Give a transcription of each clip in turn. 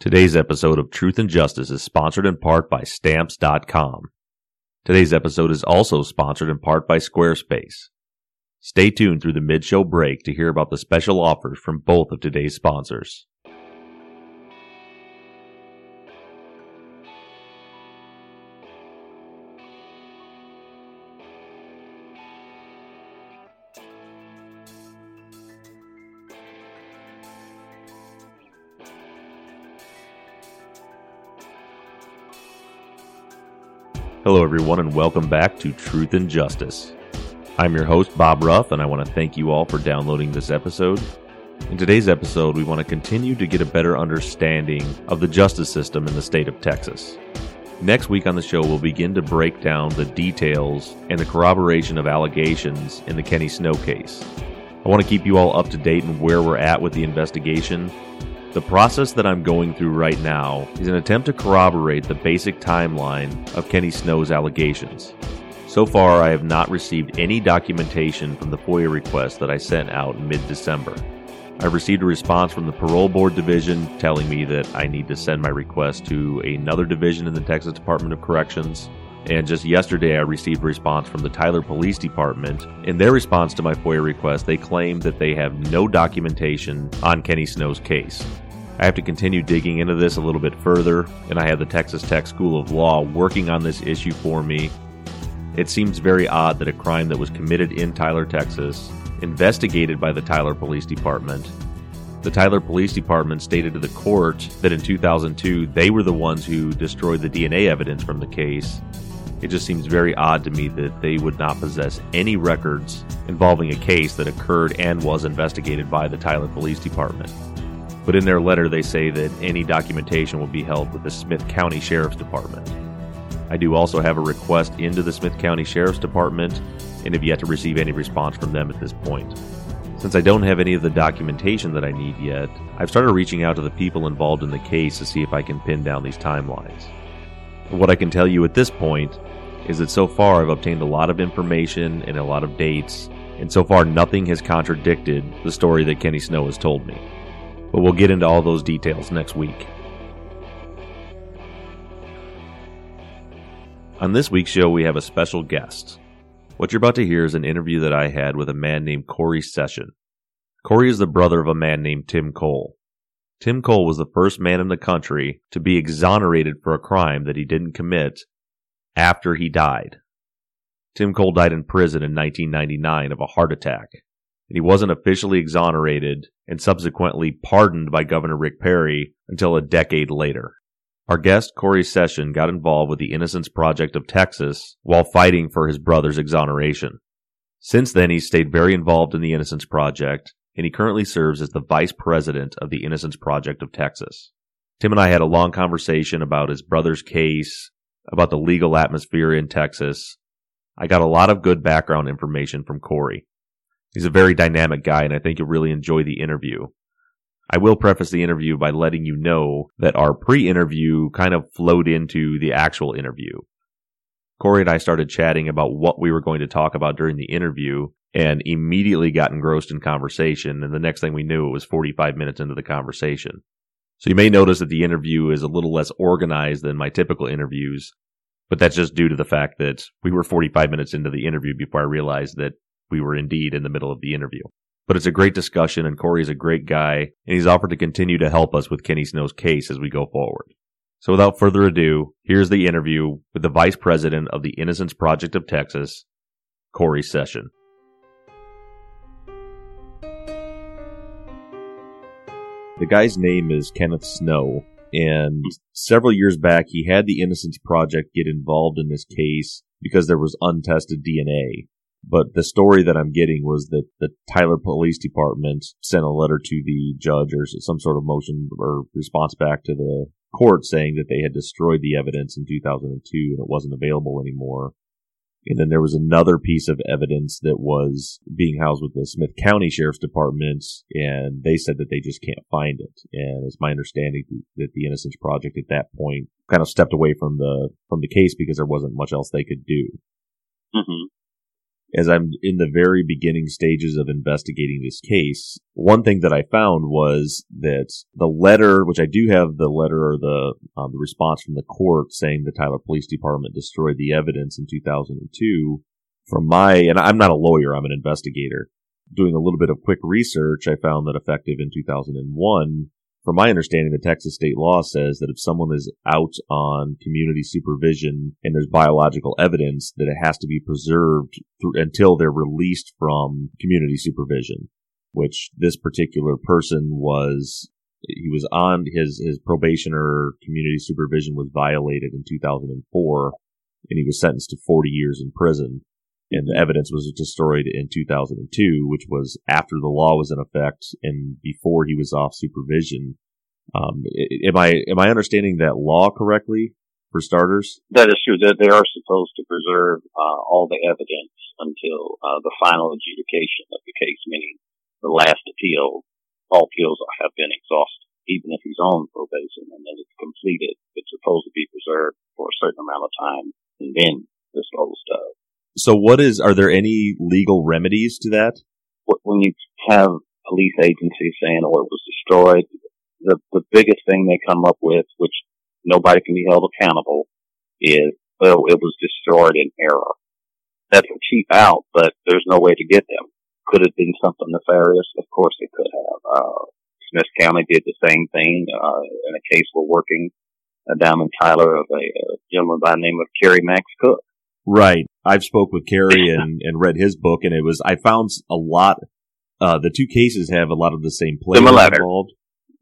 Today's episode of Truth and Justice is sponsored in part by Stamps.com. Today's episode is also sponsored in part by Squarespace. Stay tuned through the mid show break to hear about the special offers from both of today's sponsors. Hello, everyone, and welcome back to Truth and Justice. I'm your host, Bob Ruff, and I want to thank you all for downloading this episode. In today's episode, we want to continue to get a better understanding of the justice system in the state of Texas. Next week on the show, we'll begin to break down the details and the corroboration of allegations in the Kenny Snow case. I want to keep you all up to date on where we're at with the investigation the process that I'm going through right now is an attempt to corroborate the basic timeline of Kenny Snow's allegations. So far, I have not received any documentation from the FOIA request that I sent out mid December. I've received a response from the Parole Board Division telling me that I need to send my request to another division in the Texas Department of Corrections. And just yesterday, I received a response from the Tyler Police Department. In their response to my FOIA request, they claim that they have no documentation on Kenny Snow's case. I have to continue digging into this a little bit further, and I have the Texas Tech School of Law working on this issue for me. It seems very odd that a crime that was committed in Tyler, Texas, investigated by the Tyler Police Department, the Tyler Police Department stated to the court that in 2002 they were the ones who destroyed the DNA evidence from the case. It just seems very odd to me that they would not possess any records involving a case that occurred and was investigated by the Tyler Police Department. But in their letter, they say that any documentation will be held with the Smith County Sheriff's Department. I do also have a request into the Smith County Sheriff's Department and have yet to receive any response from them at this point. Since I don't have any of the documentation that I need yet, I've started reaching out to the people involved in the case to see if I can pin down these timelines. What I can tell you at this point is that so far I've obtained a lot of information and a lot of dates, and so far nothing has contradicted the story that Kenny Snow has told me but we'll get into all those details next week. On this week's show, we have a special guest. What you're about to hear is an interview that I had with a man named Corey Session. Corey is the brother of a man named Tim Cole. Tim Cole was the first man in the country to be exonerated for a crime that he didn't commit after he died. Tim Cole died in prison in 1999 of a heart attack. He wasn't officially exonerated and subsequently pardoned by Governor Rick Perry until a decade later. Our guest, Corey Session, got involved with the Innocence Project of Texas while fighting for his brother's exoneration. Since then, he's stayed very involved in the Innocence Project, and he currently serves as the vice president of the Innocence Project of Texas. Tim and I had a long conversation about his brother's case, about the legal atmosphere in Texas. I got a lot of good background information from Corey. He's a very dynamic guy, and I think you'll really enjoy the interview. I will preface the interview by letting you know that our pre interview kind of flowed into the actual interview. Corey and I started chatting about what we were going to talk about during the interview and immediately got engrossed in conversation. And the next thing we knew, it was 45 minutes into the conversation. So you may notice that the interview is a little less organized than my typical interviews, but that's just due to the fact that we were 45 minutes into the interview before I realized that we were indeed in the middle of the interview. But it's a great discussion, and Corey is a great guy, and he's offered to continue to help us with Kenny Snow's case as we go forward. So without further ado, here's the interview with the Vice President of the Innocence Project of Texas, Corey Session. The guy's name is Kenneth Snow, and several years back, he had the Innocence Project get involved in this case because there was untested DNA. But the story that I'm getting was that the Tyler Police Department sent a letter to the judge or some sort of motion or response back to the court saying that they had destroyed the evidence in 2002 and it wasn't available anymore. And then there was another piece of evidence that was being housed with the Smith County Sheriff's Department, and they said that they just can't find it. And it's my understanding that the Innocence Project at that point kind of stepped away from the from the case because there wasn't much else they could do. Mm-hmm as I'm in the very beginning stages of investigating this case, one thing that I found was that the letter, which I do have the letter or the, um, the response from the court saying the Tyler Police Department destroyed the evidence in 2002. From my, and I'm not a lawyer, I'm an investigator. Doing a little bit of quick research, I found that effective in 2001, from my understanding, the Texas state law says that if someone is out on community supervision and there's biological evidence, that it has to be preserved until they're released from community supervision. Which this particular person was, he was on his his probation or community supervision was violated in 2004, and he was sentenced to 40 years in prison and the evidence was destroyed in 2002, which was after the law was in effect and before he was off supervision. Um, am I am I understanding that law correctly? For starters, that is true. That they are supposed to preserve uh, all the evidence until uh, the final adjudication of the case, meaning the last appeal. All appeals have been exhausted, even if he's on probation and then it's completed. It's supposed to be preserved for a certain amount of time and then disposed of. So what is, are there any legal remedies to that? When you have police agencies saying, oh, it was destroyed, the, the biggest thing they come up with, which nobody can be held accountable, is, well, it was destroyed in error. That's a cheap out, but there's no way to get them. Could it have been something nefarious? Of course it could have. Uh, Smith County did the same thing, uh, in a case we're working uh, down in Tyler of a, a gentleman by the name of Kerry Max Cook. Right. I've spoke with Kerry and, and read his book and it was, I found a lot, uh, the two cases have a lot of the same players involved.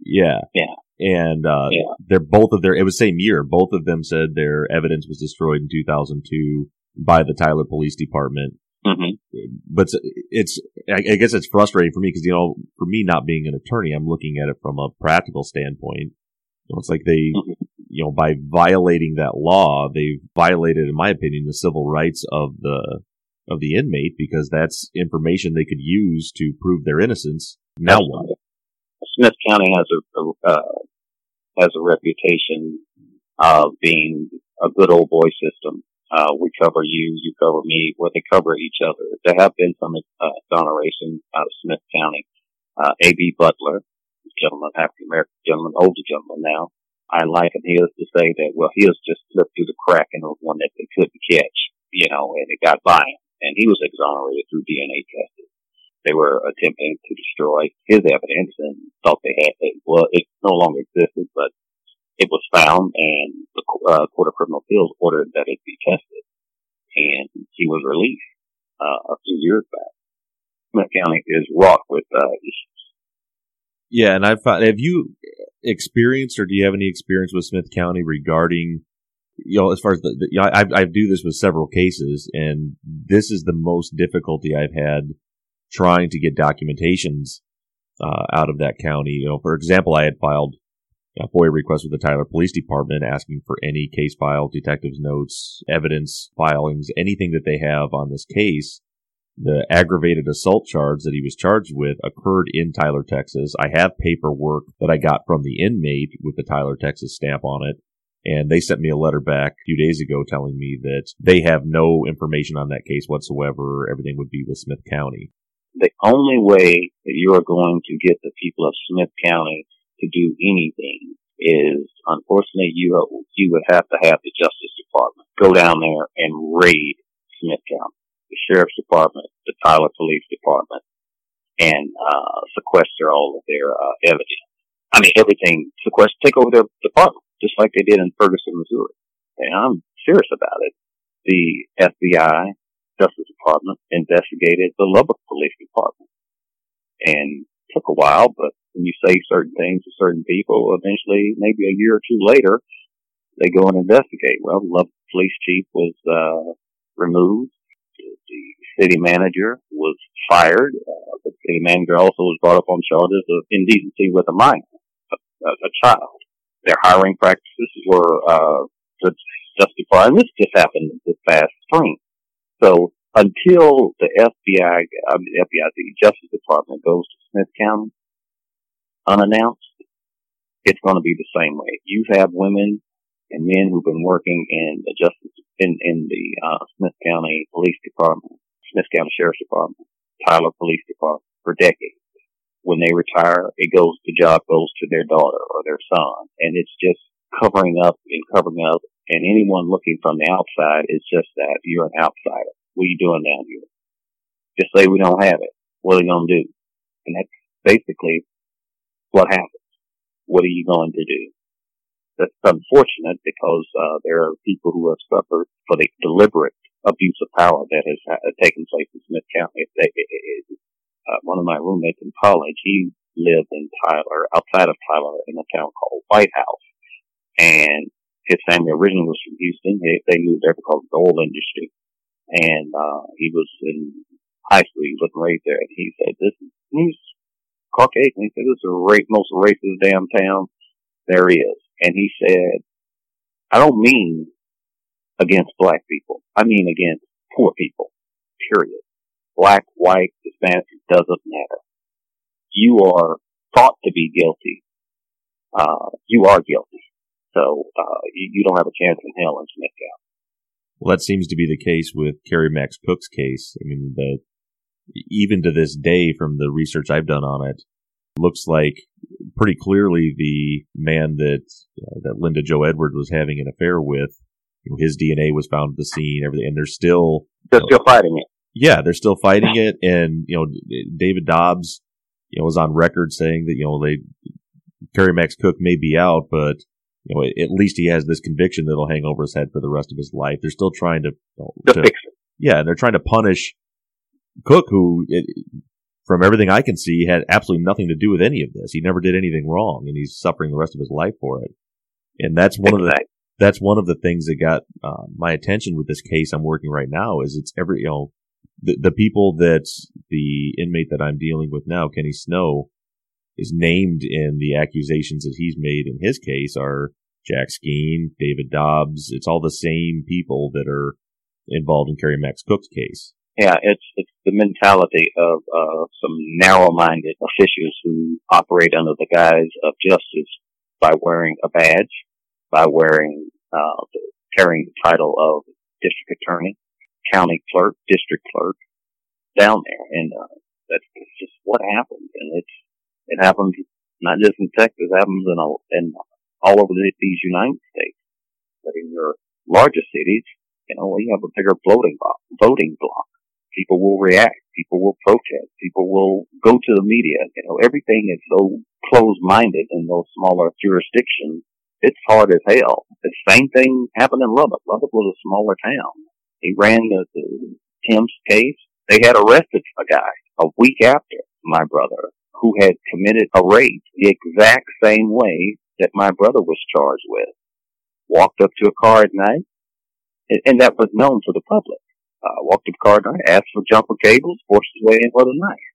Yeah. Yeah. And, uh, yeah. they're both of their, it was same year. Both of them said their evidence was destroyed in 2002 by the Tyler Police Department. Mm-hmm. But it's, I guess it's frustrating for me because, you know, for me not being an attorney, I'm looking at it from a practical standpoint. It's like they, mm-hmm you know, by violating that law, they've violated, in my opinion, the civil rights of the of the inmate because that's information they could use to prove their innocence. Now what? Smith County has a, a uh, has a reputation of being a good old boy system. Uh, we cover you, you cover me, where they cover each other. There have been some uh, exoneration out of Smith County. Uh, A.B. Butler, gentleman, African American gentleman, older gentleman now, I liken his to say that, well, his just slipped through the crack and was one that they couldn't catch, you know, and it got by him. And he was exonerated through DNA testing. They were attempting to destroy his evidence and thought they had it. Well, it no longer existed, but it was found and the uh, Court of Criminal Appeals ordered that it be tested. And he was released, uh, a few years back. Smith County is wrought with, uh. Yeah, and I've have you experienced or do you have any experience with Smith County regarding you know as far as the, the you know, I, I do this with several cases and this is the most difficulty I've had trying to get documentations uh, out of that county. You know, for example, I had filed a FOIA request with the Tyler Police Department asking for any case file, detectives notes, evidence filings, anything that they have on this case the aggravated assault charge that he was charged with occurred in Tyler, Texas. I have paperwork that I got from the inmate with the Tyler, Texas stamp on it. And they sent me a letter back a few days ago telling me that they have no information on that case whatsoever. Everything would be with Smith County. The only way that you are going to get the people of Smith County to do anything is, unfortunately, you you would have to have the Justice Department go down there and raid Smith County the sheriff's department, the Tyler Police Department, and uh, sequester all of their uh, evidence. I mean, everything sequester, take over their department, just like they did in Ferguson, Missouri. And I'm serious about it. The FBI, Justice Department, investigated the Lubbock Police Department, and took a while. But when you say certain things to certain people, eventually, maybe a year or two later, they go and investigate. Well, the Lubbock Police Chief was uh, removed the city manager was fired. Uh, the city manager also was brought up on charges of indecency with a minor, a, a child. Their hiring practices were uh, justified. And this just happened this past spring. So until the FBI, I mean, the FBI, the Justice Department goes to Smith County unannounced, it's going to be the same way. You have women and men who've been working in the justice in in the uh, Smith County Police Department, Smith County Sheriff's Department, Tyler Police Department for decades. When they retire, it goes the job goes to their daughter or their son, and it's just covering up and covering up. And anyone looking from the outside is just that you're an outsider. What are you doing down here? Just say we don't have it. What are you going to do? And that's basically what happens. What are you going to do? That's unfortunate because uh, there are people who have suffered for the deliberate abuse of power that has uh, taken place in Smith County. They, it, it, uh, one of my roommates in college, he lived in Tyler, outside of Tyler, in a town called White House, and his family originally was from Houston. They, they moved there because of the oil industry, and uh, he was in high school. He was raised there, and he said, "This is he's Caucasian." He said, "This is the most racist damn town there is." and he said, I don't mean against black people. I mean against poor people, period. Black, white, Hispanic, doesn't matter. You are thought to be guilty. Uh, you are guilty. So, uh, you, you, don't have a chance in hell in Smith County. Well, that seems to be the case with Kerry Max Cook's case. I mean, the, even to this day, from the research I've done on it, looks like pretty clearly the man that uh, that Linda Jo Edwards was having an affair with. You know, his DNA was found at the scene. Everything, and they're still they're you know, still fighting it. Yeah, they're still fighting it. And you know, David Dobbs, you know, was on record saying that you know they Kerry Max Cook may be out, but you know, at least he has this conviction that'll hang over his head for the rest of his life. They're still trying to, to, yeah, and they're trying to punish Cook, who it, from everything I can see, had absolutely nothing to do with any of this. He never did anything wrong, and he's suffering the rest of his life for it. And that's one exactly. of the that's one of the things that got uh, my attention with this case I'm working right now. Is it's every you know the the people that the inmate that I'm dealing with now, Kenny Snow, is named in the accusations that he's made in his case are Jack Skeen, David Dobbs. It's all the same people that are involved in Kerry Max Cook's case yeah, it's it's the mentality of uh, some narrow-minded officials who operate under the guise of justice by wearing a badge, by wearing uh, carrying the title of district attorney, county clerk, district clerk down there, and uh, that's, just what happens, and it's it happens not just in Texas, it happens in all, in all over the, these United States, but in your larger cities, you know, you have a bigger voting block, voting block people will react. People will protest. People will go to the media. You know, everything is so closed-minded in those smaller jurisdictions. It's hard as hell. The same thing happened in Lubbock. Lubbock was a smaller town. He ran the, the Tim's case. They had arrested a guy a week after my brother who had committed a rape the exact same way that my brother was charged with. Walked up to a car at night, and, and that was known to the public uh, walked to the car night, asked for jumper cables, forced his way in with a knife.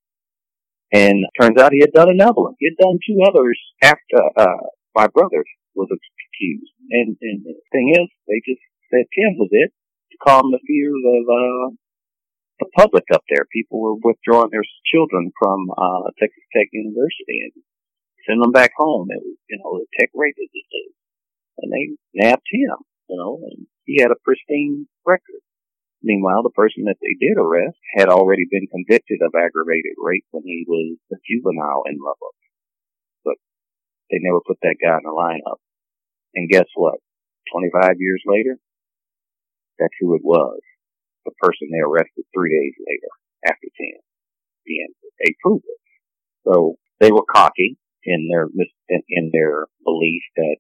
And turns out he had done another one. He had done two others after, uh, my brother was accused. And, and the thing is, they just said Tim was it to calm the fears of, uh, the public up there. People were withdrawing their children from, uh, Texas Tech University and send them back home. It was, you know, the tech rapists. And they nabbed him, you know, and he had a pristine record. Meanwhile, the person that they did arrest had already been convicted of aggravated rape when he was a juvenile in Lubbock. But they never put that guy in the lineup. And guess what? 25 years later, that's who it was. The person they arrested three days later after 10. And they proved it. So they were cocky in their, in their belief that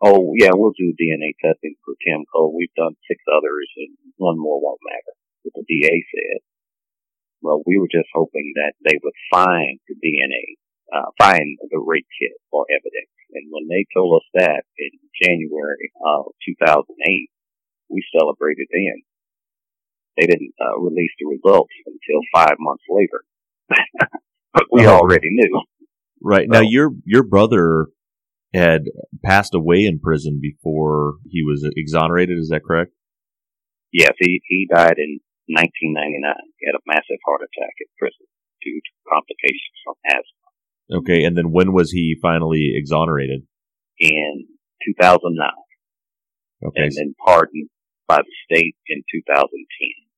Oh, yeah, we'll do DNA testing for Tim Cole. We've done six others and one more won't matter, what the DA said. Well, we were just hoping that they would find the DNA, uh, find the rape kit or evidence. And when they told us that in January of 2008, we celebrated then. they didn't uh, release the results until five months later. but we oh. already knew. Right so, now, your your brother had passed away in prison before he was exonerated. Is that correct? Yes, he he died in 1999. He had a massive heart attack in prison due to complications from asthma. Okay, and then when was he finally exonerated? In 2009. Okay. And then pardoned by the state in 2010.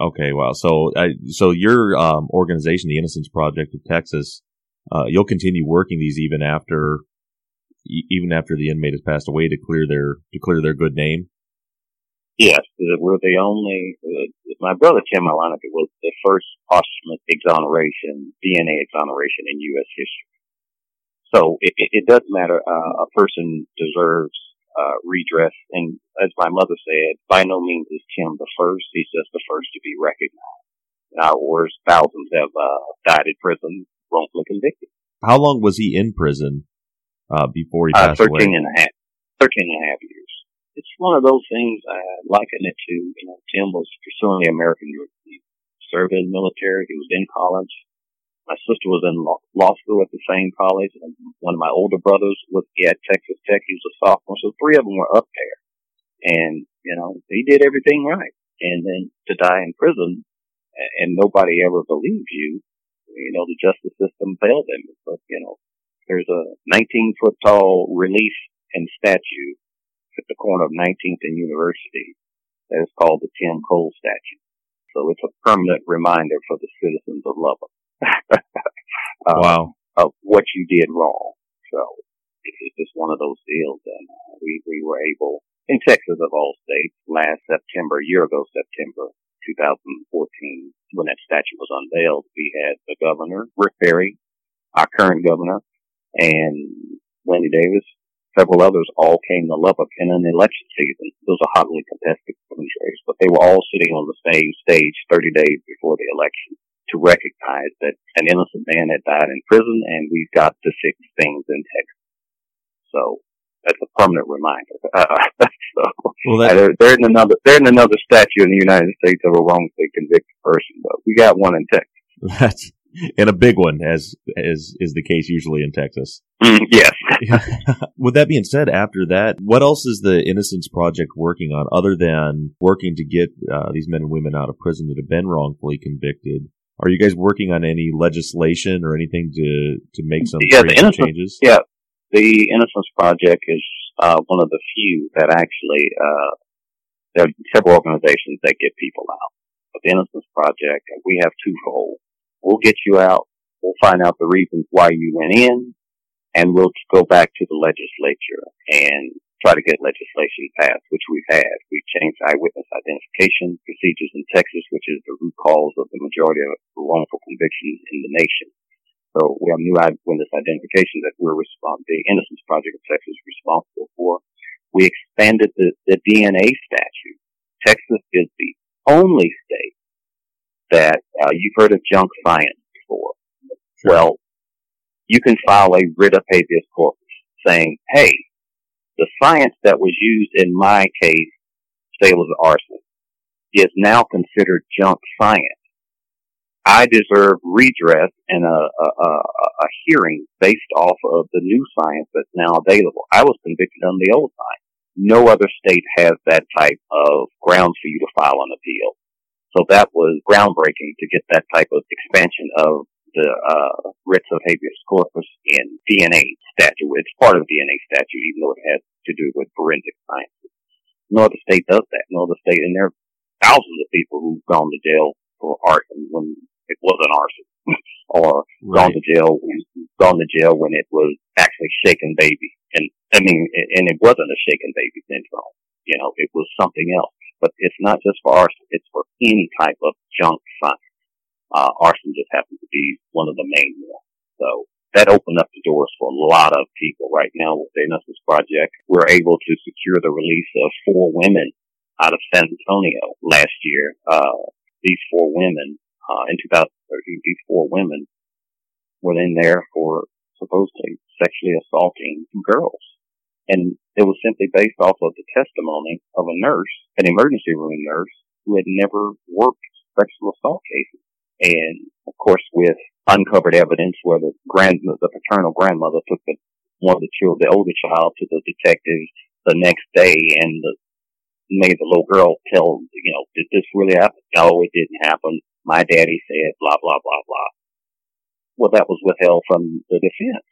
Okay, wow. So, uh, so your um, organization, the Innocence Project of Texas, uh, you'll continue working these even after, even after the inmate has passed away to clear their to clear their good name. Yes, we're the only. Uh, my brother Tim Ilonica was the first posthumous exoneration, DNA exoneration in U.S. history. So it, it, it does matter. Uh, a person deserves uh, redress. And as my mother said, by no means is Tim the first. He's just the first to be recognized. In our thousands have uh, died in prison wrongfully convicted. How long was he in prison uh, before he uh, passed 13 away? And a half, 13 and a half years. It's one of those things I liken it to, you know, Tim was pursuing the American dream. He served in the military. He was in college. My sister was in law school at the same college, and one of my older brothers was at Texas Tech. He was a sophomore, so three of them were up there. And you know, he did everything right. And then to die in prison, and nobody ever believes you, you know, the justice system failed him. But you know, there's a 19 foot tall relief and statue at the corner of 19th and University that is called the Tim Cole statue. So it's a permanent reminder for the citizens of Lubbock. uh, wow. Of what you did wrong. So it's just one of those deals. And uh, we, we were able, in Texas of all states, last September, a year ago, September 2014, when that statute was unveiled, we had the governor, Rick Perry, our current governor, and Wendy Davis, several others all came to Lubbock in an election season. It was a hotly contested race, but they were all sitting on the same stage 30 days before the election to recognize that an innocent man had died in prison and we've got to fix things in Texas. So that's a permanent reminder. Uh, so well, that, there, there isn't another there isn't another statue in the United States of a wrongfully convicted person, but we got one in Texas. That's and a big one, as as is the case usually in Texas. Mm, yes. With that being said, after that, what else is the Innocence Project working on other than working to get uh, these men and women out of prison that have been wrongfully convicted? Are you guys working on any legislation or anything to to make some yeah, changes? Yeah, the Innocence Project is uh, one of the few that actually uh, there are several organizations that get people out. But the Innocence Project, we have twofold. We'll get you out. We'll find out the reasons why you went in, and we'll go back to the legislature and try to get legislation passed, which we've had. We've changed eyewitness identification procedures in Texas, which is the root cause of the majority of wrongful convictions in the nation. So we have new eyewitness identification that we're responsible, the Innocence Project of Texas is responsible for. We expanded the, the DNA statute. Texas is the only state that, uh, you've heard of junk science before. Sure. Well, you can file a writ of habeas corpus saying, hey, the science that was used in my case, say it was arson, is now considered junk science. I deserve redress and a, a, a, hearing based off of the new science that's now available. I was convicted on the old science. No other state has that type of grounds for you to file an appeal. So that was groundbreaking to get that type of expansion of the uh, writs of habeas corpus in DNA statute. It's part of the DNA statute, even though it has to do with forensic sciences. No other state does that. No other state, and there are thousands of people who've gone to jail for arson when it wasn't arson, or right. gone to jail, gone to jail when it was actually shaken baby. And I mean, and it wasn't a shaken baby syndrome. You know, it was something else. But it's not just for arson; it's for any type of junk science. Uh, arson just happens to be one of the main ones. So that opened up the doors for a lot of people. Right now with the Innocence Project, we're able to secure the release of four women out of San Antonio last year. Uh, these four women, uh, in 2013, these four women were in there for supposedly sexually assaulting girls. And It was simply based off of the testimony of a nurse, an emergency room nurse, who had never worked sexual assault cases. And of course, with uncovered evidence where the grand, the paternal grandmother took the, one of the children, the older child to the detectives the next day and the, made the little girl tell, you know, did this really happen? No, it didn't happen. My daddy said blah, blah, blah, blah. Well, that was withheld from the defense.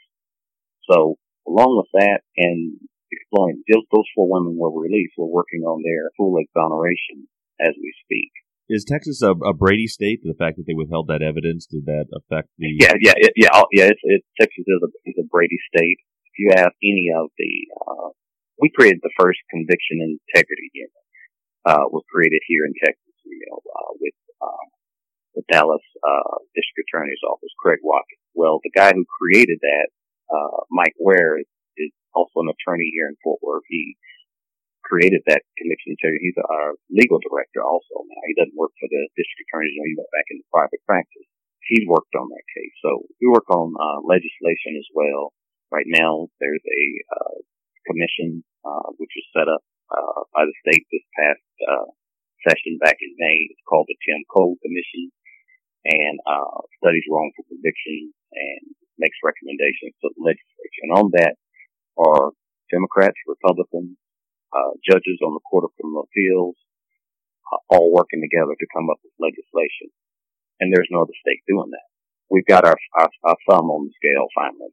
So along with that and exploring, those, those four women were released. We're working on their full exoneration as we speak. Is Texas a, a, Brady state? The fact that they withheld that evidence did that affect the? Yeah, yeah, it, yeah, oh, yeah. It's, it's Texas is a, is a Brady state. If you have any of the, uh, we created the first conviction integrity unit. Uh, was created here in Texas, you know, uh, with uh, the Dallas uh, District Attorney's Office, Craig Watkins. Well, the guy who created that, uh, Mike Ware, is, is also an attorney here in Fort Worth. He created that conviction. He's our legal director also now. He doesn't work for the district attorney. He went back into private practice. He's worked on that case. So we work on uh, legislation as well. Right now, there's a uh, commission uh, which was set up uh, by the state this past uh, session back in May. It's called the Tim Cole Commission, and uh, studies wrongful convictions and makes recommendations to the legislature. And on that are Democrats, Republicans, uh, judges on the Court of Criminal Appeals, uh, all working together to come up with legislation. And there's no other state doing that. We've got our, our, our thumb on the scale finally.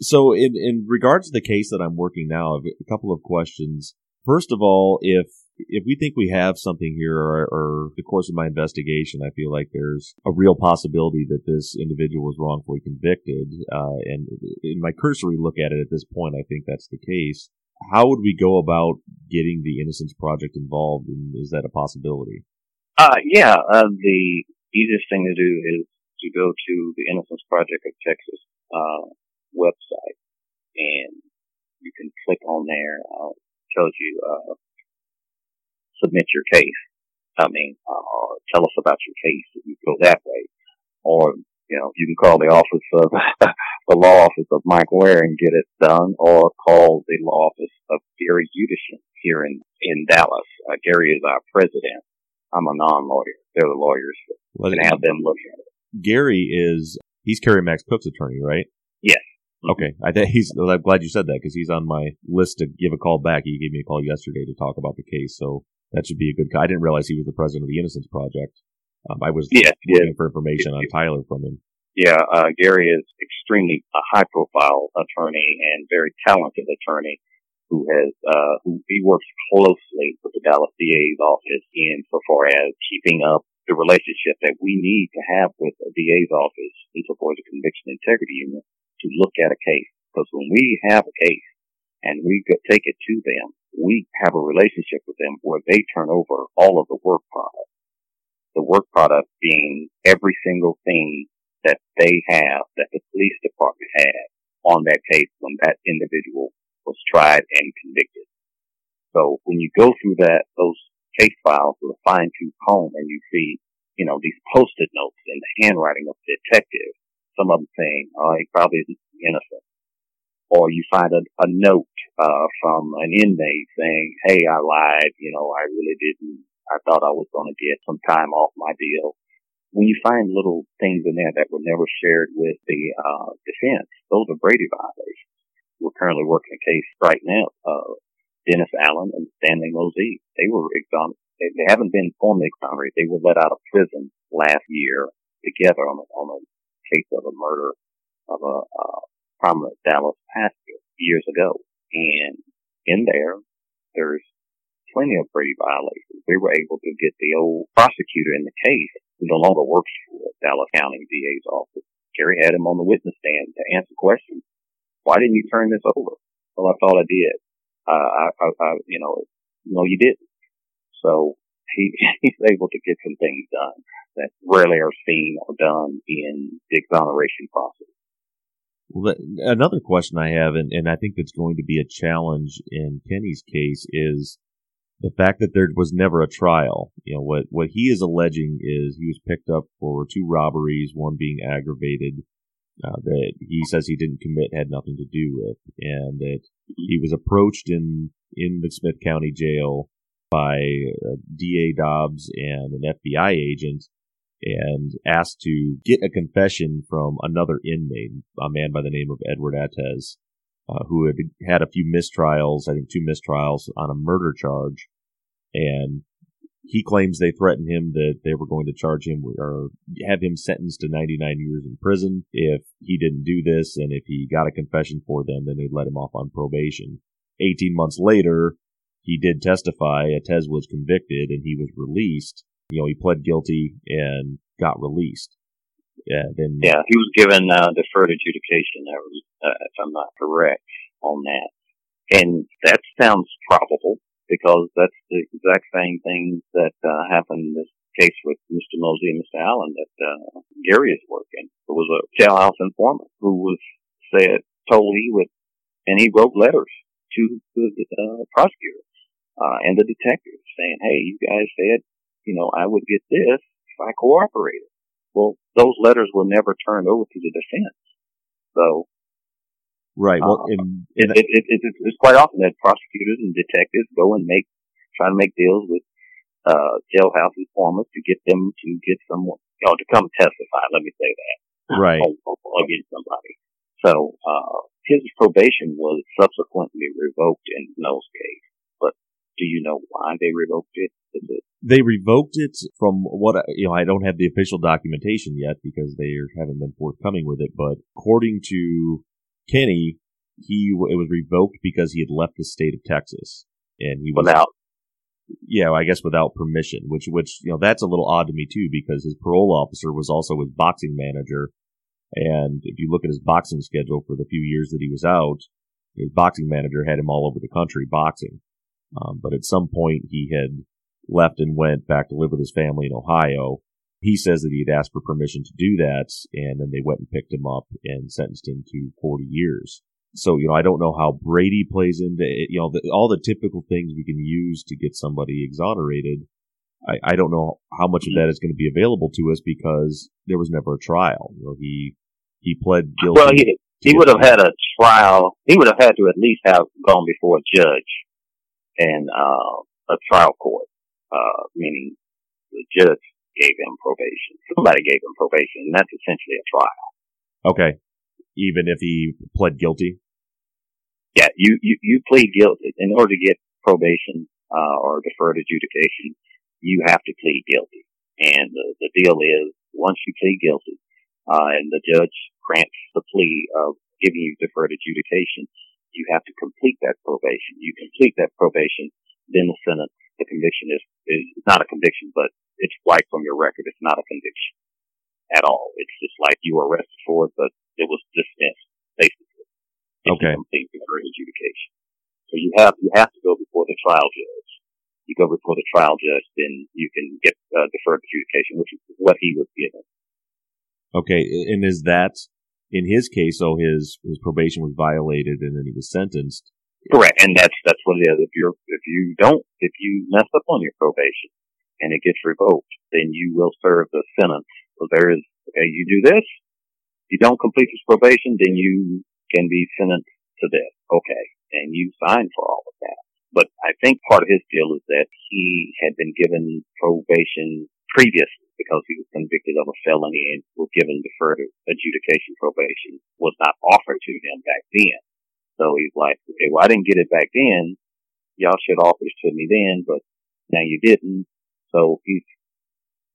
So, in, in regards to the case that I'm working now, I have a couple of questions. First of all, if if we think we have something here or, or, the course of my investigation, I feel like there's a real possibility that this individual was wrongfully convicted. Uh, and in my cursory look at it at this point, I think that's the case. How would we go about getting the Innocence Project involved? And is that a possibility? Uh, yeah, uh, the easiest thing to do is to go to the Innocence Project of Texas, uh, website and you can click on there. Uh, tells you, uh, submit your case. I mean, uh, tell us about your case if you go that way. Or, you know, you can call the office of, the law office of Mike Ware and get it done, or call the law office of Gary Udashen here in, in Dallas. Uh, Gary is our president. I'm a non-lawyer. They're the lawyers. Well, can have them look at it. Gary is, he's Kerry Max Cook's attorney, right? Yes. Okay, I think he's. I'm glad you said that because he's on my list to give a call back. He gave me a call yesterday to talk about the case, so that should be a good. Guy. I didn't realize he was the president of the Innocence Project. Um, I was yeah, looking yeah. for information on Tyler from him. Yeah, uh, Gary is extremely a high profile attorney and very talented attorney who has, uh, who he works closely with the Dallas DA's office in so far as keeping up the relationship that we need to have with the DA's office insofar as the conviction integrity unit to look at a case. Because when we have a case and we take it to them, we have a relationship with them where they turn over all of the work product. The work product being every single thing that they have, that the police department had on that case when that individual was tried and convicted. So when you go through that, those case files with a fine tooth comb and you see, you know, these post-it notes and the handwriting of the detective, some of them saying, oh, he probably isn't innocent or you find a, a note uh, from an inmate saying, "Hey, I lied. You know, I really didn't. I thought I was going to get some time off my deal." When you find little things in there that were never shared with the uh, defense, those are Brady violations. We're currently working a case right now. Uh, Dennis Allen and Stanley Mozee, they were exonerated. They haven't been formally exonerated. They were let out of prison last year together on a, on a case of a murder of a uh, prominent Dallas pastor years ago. And in there, there's plenty of Brady violations. We were able to get the old prosecutor in the case who no longer works for Dallas County DA's office. Kerry had him on the witness stand to answer questions. Why didn't you turn this over? Well, I thought I did. uh, I, I, I, you know, no, you didn't. So he, he's able to get some things done that rarely are seen or done in the exoneration process. Well, another question I have, and, and I think that's going to be a challenge in Kenny's case, is the fact that there was never a trial. You know, what, what he is alleging is he was picked up for two robberies, one being aggravated, uh, that he says he didn't commit, had nothing to do with, and that he was approached in, in the Smith County Jail by uh, DA Dobbs and an FBI agent and asked to get a confession from another inmate, a man by the name of Edward Atez, uh, who had had a few mistrials, I think two mistrials on a murder charge. And he claims they threatened him that they were going to charge him or have him sentenced to 99 years in prison if he didn't do this. And if he got a confession for them, then they'd let him off on probation. 18 months later, he did testify. Atez was convicted and he was released. You know, he pled guilty and got released. Yeah, then yeah, he was given uh, deferred adjudication. Uh, if I'm not correct on that, and that sounds probable because that's the exact same thing that uh, happened in this case with Mr. Mozee and Mr. Allen that uh, Gary is working. It was a jailhouse informant who was said told he would, and he wrote letters to the uh, prosecutor uh, and the detective saying, "Hey, you guys said, you know, I would get this if I cooperated." Well, those letters were never turned over to the defense. So, right. Well, uh, in, in it, it, it, it's quite often that prosecutors and detectives go and make try to make deals with uh, jailhouse informants to get them to get someone, you know, to come testify. Let me say that. Right. Against somebody. So, uh, his probation was subsequently revoked in Noel's case. Do you know why they revoked it? it they revoked it from what you know. I don't have the official documentation yet because they haven't been forthcoming with it. But according to Kenny, he it was revoked because he had left the state of Texas and he was without. Yeah, I guess without permission, which which you know that's a little odd to me too because his parole officer was also his boxing manager, and if you look at his boxing schedule for the few years that he was out, his boxing manager had him all over the country boxing. Um, but at some point he had left and went back to live with his family in Ohio. He says that he had asked for permission to do that, and then they went and picked him up and sentenced him to 40 years. So, you know, I don't know how Brady plays into it. You know, the, all the typical things we can use to get somebody exonerated. I, I don't know how much of that is going to be available to us because there was never a trial. You know, he, he pled guilty. Well, he, he would have had a trial. He would have had to at least have gone before a judge and, uh, a trial court uh, meaning the judge gave him probation. Somebody gave him probation, and that's essentially a trial. Okay. Even if he pled guilty? Yeah, you, you, you plead guilty. In order to get probation, uh, or deferred adjudication, you have to plead guilty. And the, the deal is, once you plead guilty, uh, and the judge grants the plea of giving you deferred adjudication, you have to complete that probation. You complete that probation, then the sentence the conviction is, is not a conviction, but it's wiped from your record. It's not a conviction at all. It's just like you were arrested for it, but it was dismissed, basically. Okay. Complete adjudication. So you have, you have to go before the trial judge. You go before the trial judge, then you can get uh, deferred adjudication, which is what he was given. Okay. And is that, in his case, so his, his probation was violated and then he was sentenced. Correct, and that's that's what it is. If you're if you don't if you mess up on your probation and it gets revoked, then you will serve the sentence. So there is okay, you do this, you don't complete this probation, then you can be sentenced to this. Okay, and you sign for all of that. But I think part of his deal is that he had been given probation previously because he was convicted of a felony and was given deferred adjudication probation was not offered to him back then. So he's like, okay, well, I didn't get it back then. Y'all should offer it to me then, but now you didn't. So he's,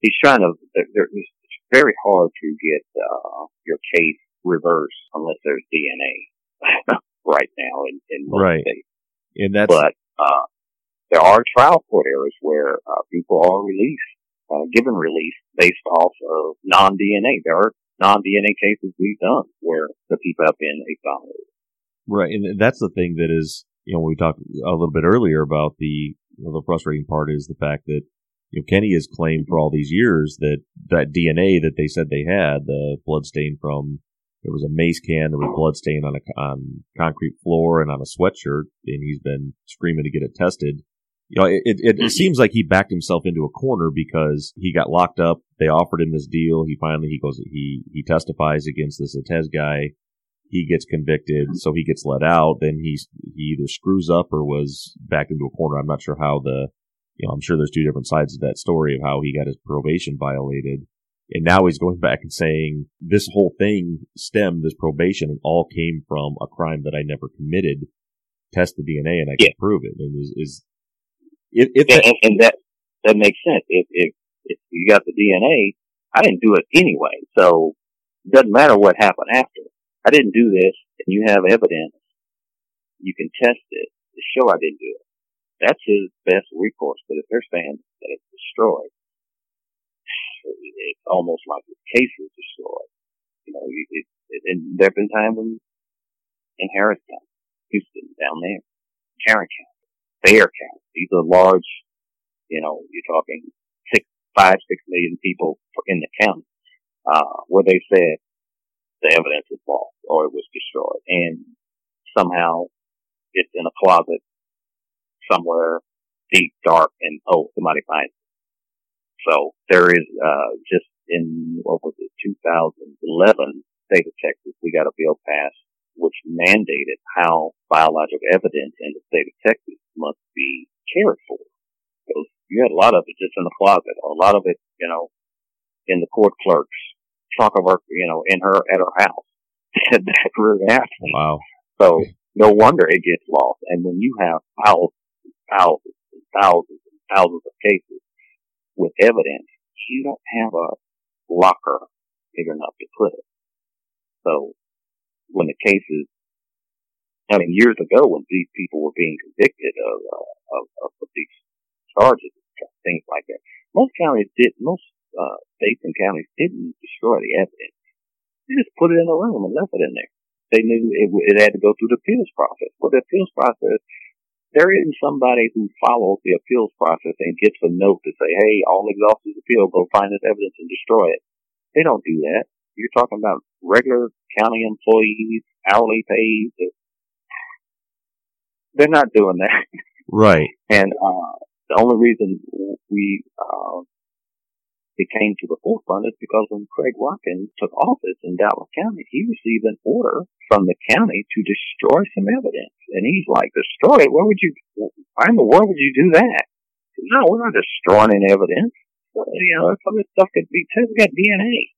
he's trying to, it's very hard to get, uh, your case reversed unless there's DNA right now in, in most right. states. And that's, but, uh, there are trial court errors where, uh, people are released, uh, given release based off of non-DNA. There are non-DNA cases we've done where the people have been exonerated. Right, and that's the thing that is you know, we talked a little bit earlier about the, you know, the frustrating part is the fact that, you know, Kenny has claimed for all these years that that DNA that they said they had, the blood stain from, there was a mace can, there was blood stain on a on concrete floor and on a sweatshirt, and he's been screaming to get it tested. You know, it, it, it mm-hmm. seems like he backed himself into a corner because he got locked up. They offered him this deal. He finally, he goes, he, he testifies against this Ates guy he gets convicted, so he gets let out. Then he's he either screws up or was backed into a corner. I'm not sure how the you know I'm sure there's two different sides of that story of how he got his probation violated. And now he's going back and saying this whole thing stemmed this probation all came from a crime that I never committed. Test the DNA and I can yeah. prove it. And is, is if, if and, that, and, that that makes sense. If, if if you got the DNA, I didn't do it anyway, so it doesn't matter what happened after. I didn't do this, and you have evidence. You can test it to show I didn't do it. That's his best recourse. But if they're saying that it's destroyed, it's almost like the case is destroyed. You know, it, it, and there have been times when in Harris County, Houston, down there, Tarrant County, Bexar count. these are large, you know, you're talking six, five, six million people in the county, uh, where they said, the evidence is false or it was destroyed. And somehow it's in a closet somewhere deep, dark, and oh, somebody finds it. So there is, uh, just in, what was it, 2011, state of Texas, we got a bill passed which mandated how biological evidence in the state of Texas must be cared for. Because you had a lot of it just in the closet, or a lot of it, you know, in the court clerk's trunk of her, you know, in her, at her house. and that really happened. Wow. So no wonder it gets lost. And when you have thousands, thousands, and thousands and thousands of cases with evidence, you don't have a locker big enough to put it. So when the cases, I mean, years ago when these people were being convicted of, uh, of, of these charges, things like that, most counties did, most uh, states and counties didn't destroy the evidence. They just put it in a room and left it in there. They knew it, it had to go through the appeals process. For the appeals process, there isn't somebody who follows the appeals process and gets a note to say, hey, all exhausted appeal, go find this evidence and destroy it. They don't do that. You're talking about regular county employees, hourly paid. They're not doing that. Right. And, uh, the only reason we, uh, it came to the forefront is because when Craig Watkins took office in Dallas County, he received an order from the county to destroy some evidence. And he's like, destroy it? Why would you, why in the world would you do that? No, we're not destroying any evidence. You know, some of this stuff could be, we got DNA.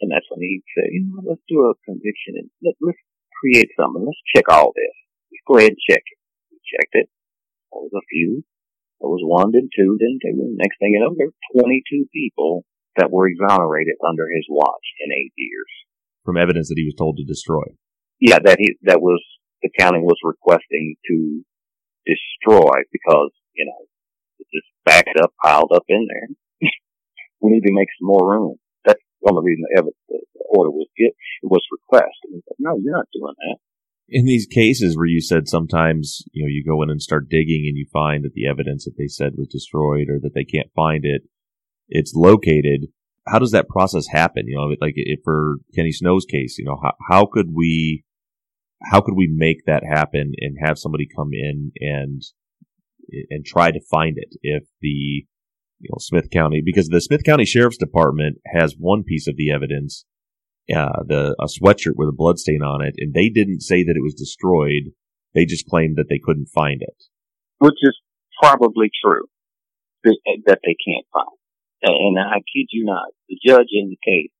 And that's when he said, you know, let's do a conviction and let, let's create something. Let's check all this. Let's go ahead and check it. We checked it. There was a few There was one, then two, then two. Next thing you know, there were 22 people that were exonerated under his watch in eight years. From evidence that he was told to destroy. Yeah, that he, that was, the county was requesting to destroy because, you know, it's just backed up, piled up in there. we need to make some more room. The only reason the, evidence, the order was get, it was requested. no, you're not doing that in these cases where you said sometimes you know you go in and start digging and you find that the evidence that they said was destroyed or that they can't find it it's located how does that process happen you know like for kenny snow's case you know how, how could we how could we make that happen and have somebody come in and and try to find it if the you know smith county because the smith county sheriff's department has one piece of the evidence uh, the a sweatshirt with a blood stain on it, and they didn't say that it was destroyed. They just claimed that they couldn't find it, which is probably true that they can't find. And I kid you not, the judge in the case,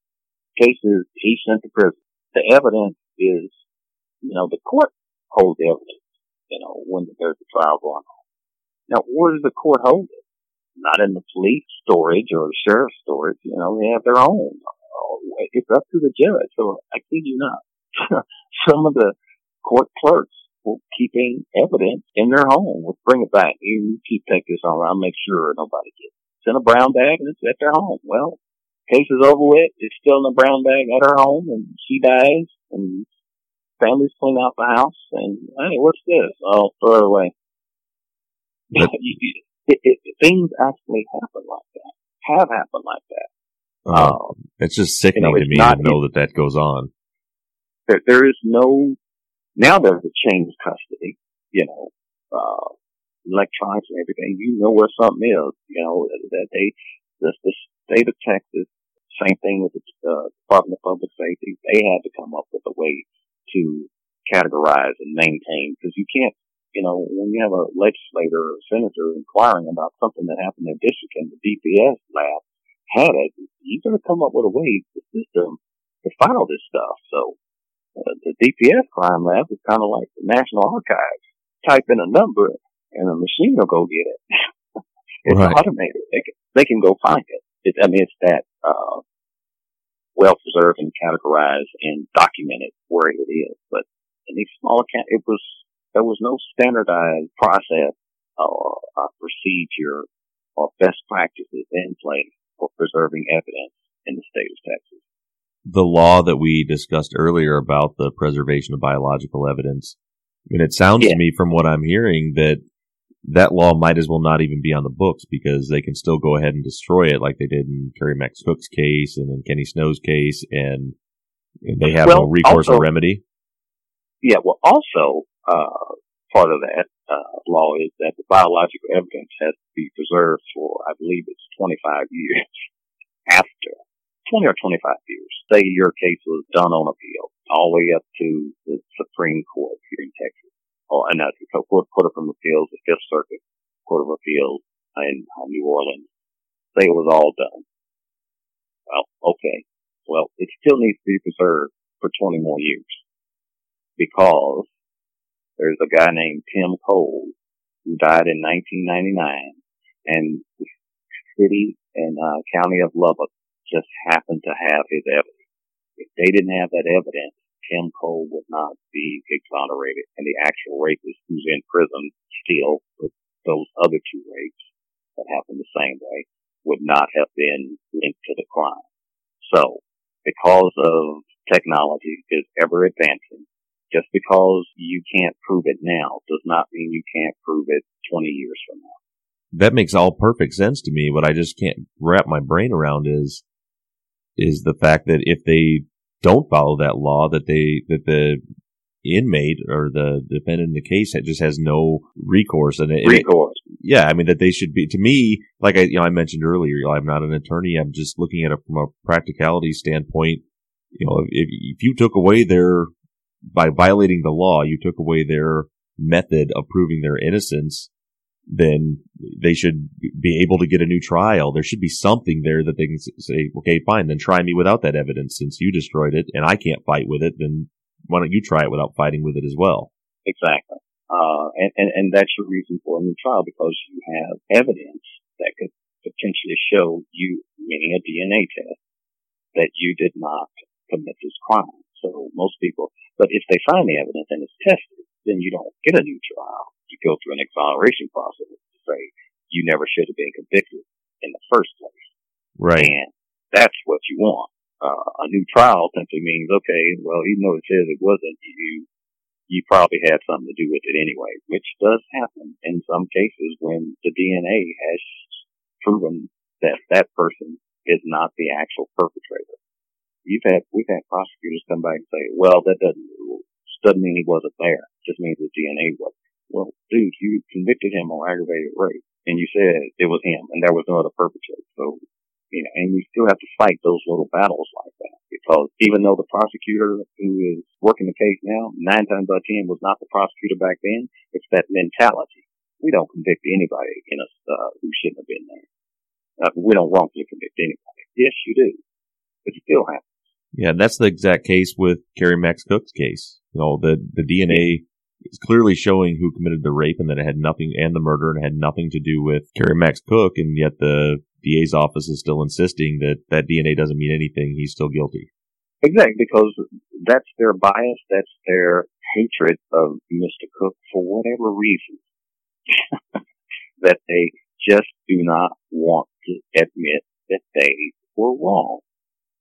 case is he sent to prison. The evidence is, you know, the court holds evidence. You know, when there's a trial going on. Now, where does the court hold it? Not in the police storage or the sheriff's storage. You know, they have their own it's up to the judge. So I kid you not. Some of the court clerks were keeping evidence in their home. Let's bring it back. You keep take this on. I'll make sure nobody gets it. It's in a brown bag and it's at their home. Well, case is over with. It's still in a brown bag at her home and she dies and families clean out the house and, hey, what's this? I'll throw it away. it, it, it, things actually happen like that, have happened like that. Uh, um, it's just sickening you know, to me not, to know that that goes on. There, there is no, now there's a chain of custody, you know, uh, electronics and everything. You know where something is, you know, that they, the, the state of Texas, same thing with the uh, Department of Public Safety, they had to come up with a way to categorize and maintain because you can't, you know, when you have a legislator or senator inquiring about something that happened in district and the DPS lab had it, you're going to come up with a way, the system, to file this stuff. So uh, the DPS crime lab is kind of like the National Archives. Type in a number and a machine will go get it. it's right. automated. They can, they can go find it. it I mean, it's that, uh, well preserved and categorized and documented where it is. But in these small accounts, it was, there was no standardized process or uh, procedure or best practices in place for preserving evidence in the state of Texas. The law that we discussed earlier about the preservation of biological evidence, I mean, it sounds yeah. to me from what I'm hearing that that law might as well not even be on the books because they can still go ahead and destroy it like they did in Kerry Max Cook's case and in Kenny Snow's case and, and they have well, no recourse also, or remedy. Yeah, well also, uh, part of that, uh, law is that the biological evidence has to be preserved for, I believe it's 25 years after 20 or 25 years. Say your case was done on appeal all the way up to the Supreme Court here in Texas or and that's the Court, Court of Appeals, the Fifth Circuit Court of Appeals in uh, New Orleans. Say it was all done. Well, okay. Well, it still needs to be preserved for 20 more years because there's a guy named Tim Cole who died in 1999 and the city and uh, county of Lubbock just happened to have his evidence. If they didn't have that evidence, Tim Cole would not be exonerated, and the actual rapist who's in prison still with those other two rapes that happened the same way would not have been linked to the crime. So, because of technology is ever advancing, just because you can't prove it now does not mean you can't prove it 20 years from now. That makes all perfect sense to me. What I just can't wrap my brain around is, is the fact that if they don't follow that law that they that the inmate or the defendant in the case just has no recourse and it, recourse. It, yeah, I mean that they should be to me like I you know I mentioned earlier. You know, I'm not an attorney. I'm just looking at it from a practicality standpoint. You know, if if you took away their by violating the law, you took away their method of proving their innocence then they should be able to get a new trial. There should be something there that they can say, okay, fine, then try me without that evidence since you destroyed it and I can't fight with it. Then why don't you try it without fighting with it as well? Exactly. Uh, and, and, and that's your reason for a new trial because you have evidence that could potentially show you, meaning a DNA test, that you did not commit this crime. So most people, but if they find the evidence and it's tested, then you don't get a new trial you go through an exoneration process to say you never should have been convicted in the first place. Right. And that's what you want. Uh, a new trial simply means, okay, well, even though it says it wasn't you, you probably had something to do with it anyway, which does happen in some cases when the DNA has proven that that person is not the actual perpetrator. You've had, we've had prosecutors come back and say, well, that doesn't, doesn't mean he wasn't there. It just means the DNA wasn't well, dude, you convicted him on aggravated rape and you said it was him and there was no other perpetrator. So, you know, and you still have to fight those little battles like that because even though the prosecutor who is working the case now, nine times out of ten was not the prosecutor back then, it's that mentality. We don't convict anybody in a, uh, who shouldn't have been there. Uh, we don't wrongfully convict anybody. Yes, you do. It still happens. Yeah, that's the exact case with Kerry Max Cook's case. You know, the, the DNA is clearly showing who committed the rape and that it had nothing and the murder and had nothing to do with Kerry Max Cook, and yet the DA's office is still insisting that that DNA doesn't mean anything. He's still guilty. Exactly, because that's their bias. That's their hatred of Mr. Cook for whatever reason. that they just do not want to admit that they were wrong.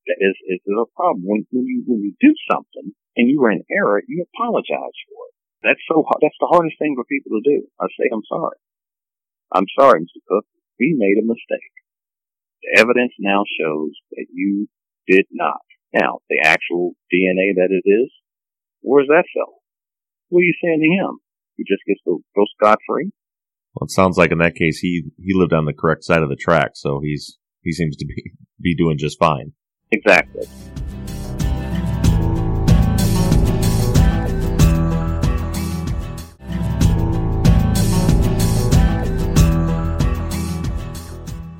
Is, is a problem. When, when you, when you do something and you were in error, you apologize for it. That's so hard. That's the hardest thing for people to do. I say, I'm sorry. I'm sorry, Mr. Cook. We made a mistake. The evidence now shows that you did not. Now, the actual DNA that it is, where's that fellow? What are you saying to him? He just gets to go scot free? Well, it sounds like in that case he he lived on the correct side of the track, so he's he seems to be be doing just fine. Exactly.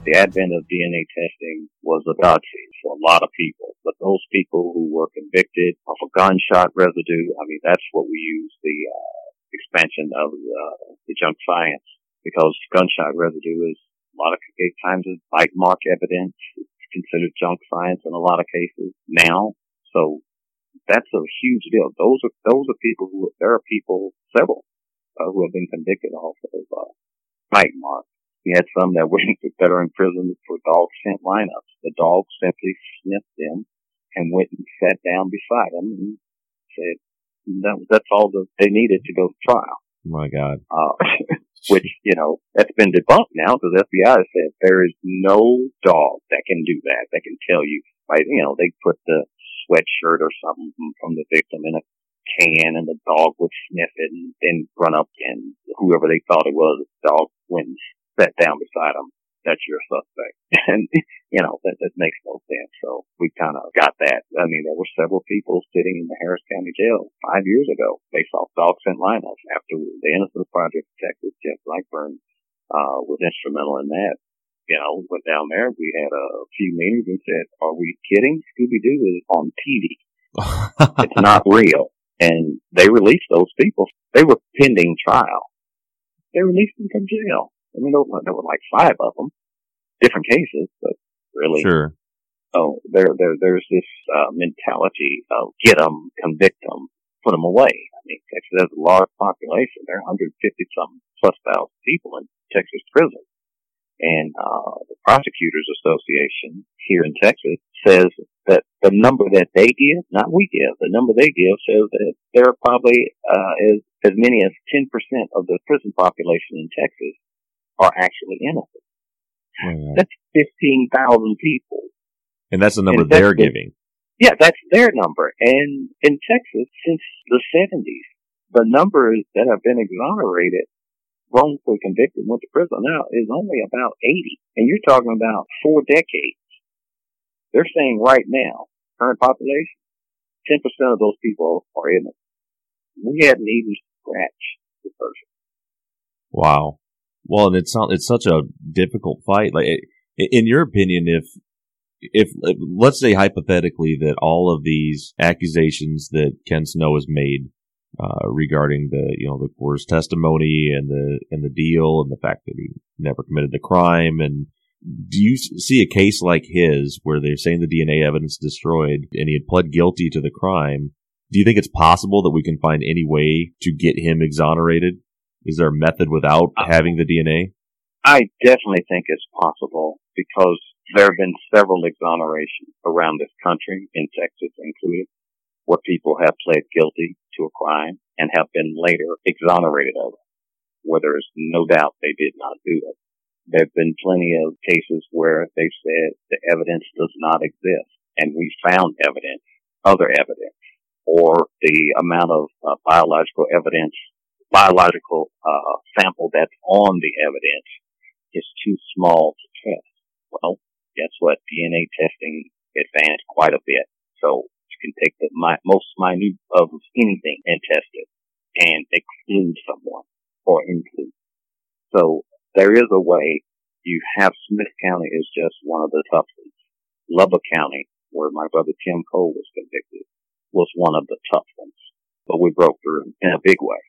the advent of DNA testing was a godsend for a lot of people. But those people who were convicted of a gunshot residue, I mean, that's what we use the uh, expansion of the, the junk science because gunshot residue is a lot of times is bite mark evidence. Considered junk science in a lot of cases now. So that's a huge deal. Those are those are people who there are people several uh, who have been convicted also of uh, bite marks we had some that went that are in prison for dog scent lineups. The dog simply sniffed them and went and sat down beside them and said that, that's all that they needed to go to trial. My God. Uh, which, you know, that's been debunked now because FBI said there is no dog that can do that, that can tell you, right? You know, they put the sweatshirt or something from the victim in a can and the dog would sniff it and then run up and whoever they thought it was, the dog went and sat down beside him, that's your suspect. And, you know, that, that makes no sense. So we kind of got that. I mean, there were several people sitting in the Harris County Jail five years ago based off dog scent lineups after the Innocence Project Texas, Jeff Blackburn, uh, was instrumental in that. You know, went down there, we had a few meetings and said, are we kidding? Scooby-Doo is on TV. it's not real. And they released those people. They were pending trial. They released them from jail. I mean, there were, there were like five of them, different cases, but really. Sure. Oh, there, there, there's this uh, mentality of get them, convict them, put them away. I mean, Texas has a large population. There are 150 some plus thousand people in Texas prison. And, uh, the Prosecutors Association here in Texas says that the number that they give, not we give, the number they give says that there are probably, uh, as, as many as 10% of the prison population in Texas are actually innocent. Mm-hmm. That's 15,000 people. And that's the number and they're giving. Yeah, that's their number. And in Texas, since the 70s, the numbers that have been exonerated, wrongfully convicted, went to prison now is only about 80. And you're talking about four decades. They're saying right now, current population, 10% of those people are innocent. We hadn't even scratched the person. Wow. Well, and it's not, it's such a difficult fight. Like, in your opinion, if, if, let's say hypothetically that all of these accusations that Ken Snow has made, uh, regarding the, you know, the coerced testimony and the, and the deal and the fact that he never committed the crime. And do you see a case like his where they're saying the DNA evidence destroyed and he had pled guilty to the crime? Do you think it's possible that we can find any way to get him exonerated? Is there a method without uh, having the DNA? I definitely think it's possible because there have been several exonerations around this country, in Texas included, where people have pled guilty to a crime and have been later exonerated of it, where there is no doubt they did not do it. There have been plenty of cases where they said the evidence does not exist and we found evidence, other evidence, or the amount of uh, biological evidence biological uh, sample that's on the evidence is too small to test. Well, guess what? DNA testing advanced quite a bit. So you can take the most minute of anything and test it and exclude someone or include. So there is a way. You have Smith County is just one of the tough ones. Lubbock County, where my brother Tim Cole was convicted, was one of the tough ones. But we broke through in a big way.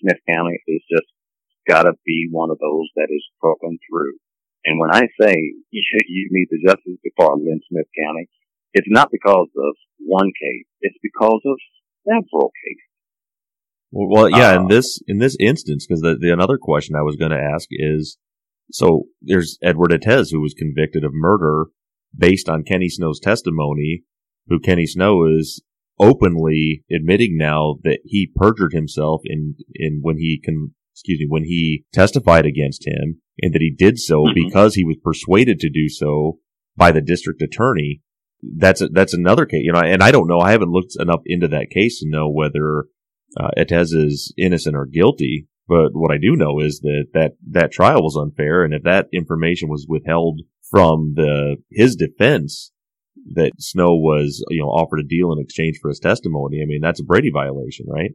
Smith County is just got to be one of those that is broken through. And when I say you, you need the Justice Department in Smith County, it's not because of one case; it's because of several cases. Well, yeah, uh, in this in this instance, because the, the another question I was going to ask is, so there's Edward Ates who was convicted of murder based on Kenny Snow's testimony, who Kenny Snow is openly admitting now that he perjured himself in in when he can excuse me when he testified against him and that he did so mm-hmm. because he was persuaded to do so by the district attorney that's a, that's another case you know and I don't know I haven't looked enough into that case to know whether uh, Ates is innocent or guilty but what I do know is that that that trial was unfair and if that information was withheld from the his defense that Snow was, you know, offered a deal in exchange for his testimony. I mean, that's a Brady violation, right?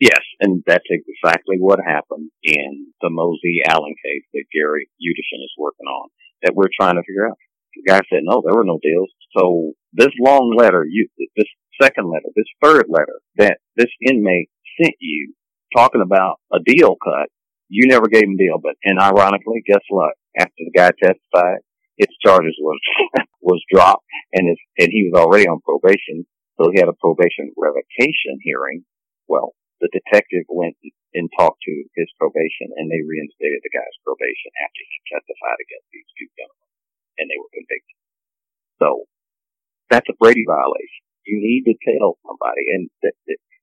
Yes, and that's exactly what happened in the Mozee Allen case that Gary Udashen is working on that we're trying to figure out. The guy said, no, there were no deals. So this long letter, you, this second letter, this third letter that this inmate sent you talking about a deal cut, you never gave him a deal. But, and ironically, guess what? After the guy testified, its charges was was dropped, and his, and he was already on probation, so he had a probation revocation hearing. Well, the detective went and talked to his probation, and they reinstated the guy's probation after he testified against these two gentlemen, and they were convicted. So that's a Brady violation. You need to tell somebody, and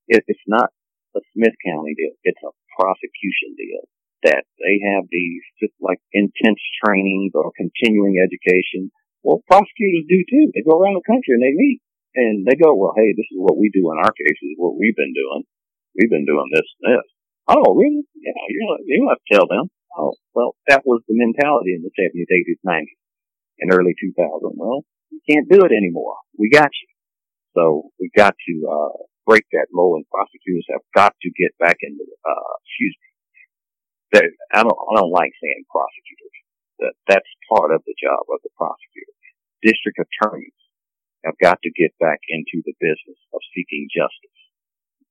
it's not a Smith County deal; it's a prosecution deal that they have these just like intense trainings or continuing education. Well, prosecutors do too. They go around the country and they meet and they go, well, hey, this is what we do in our cases, what we've been doing. We've been doing this and this. Oh, really? Yeah, you don't, have to tell them. Oh, well, that was the mentality in the 70s, 80s, 90s, and early 2000. Well, you can't do it anymore. We got you. So we got to, uh, break that mold and prosecutors have got to get back into, uh, excuse me, I don't, I don't like saying prosecutors. That, that's part of the job of the prosecutor. District attorneys have got to get back into the business of seeking justice.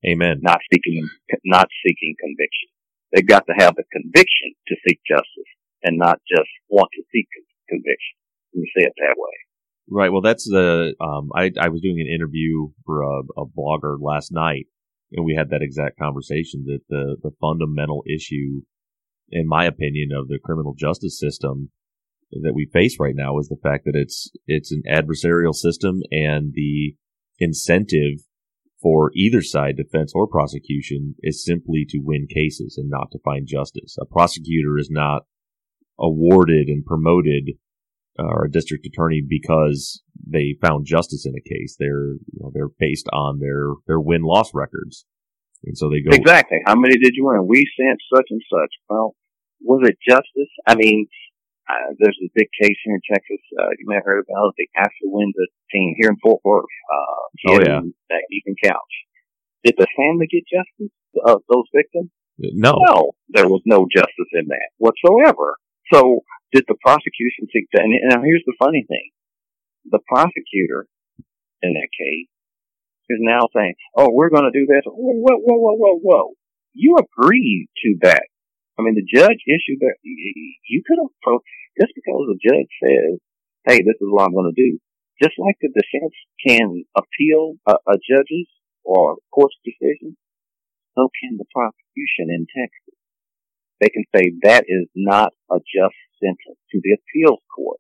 Amen. Not seeking, not seeking conviction. They've got to have the conviction to seek justice and not just want to seek conviction. Let me say it that way. Right. Well, that's the, um, I, I was doing an interview for a, a blogger last night and we had that exact conversation that the, the fundamental issue in my opinion, of the criminal justice system that we face right now is the fact that it's it's an adversarial system and the incentive for either side, defense or prosecution, is simply to win cases and not to find justice. A prosecutor is not awarded and promoted uh, or a district attorney because they found justice in a case. They're you know, they're based on their their win loss records. And so they go exactly. How many did you win? We sent such and such. Well, was it justice? I mean, uh, there's a big case here in Texas. Uh, you may have heard about it, the affluenza teen here in Fort Worth. Uh, oh yeah, that Ethan Couch. Did the family get justice of those victims? No, no, there was no justice in that whatsoever. So did the prosecution seek that? And now here's the funny thing: the prosecutor in that case is now saying, "Oh, we're going to do this." Whoa, whoa, whoa, whoa, whoa! You agreed to that. I mean, the judge issued that. You could have pro- just because the judge says, "Hey, this is what I'm going to do." Just like the defense can appeal a, a judge's or court's decision, so can the prosecution in Texas. They can say that is not a just sentence to the appeals court.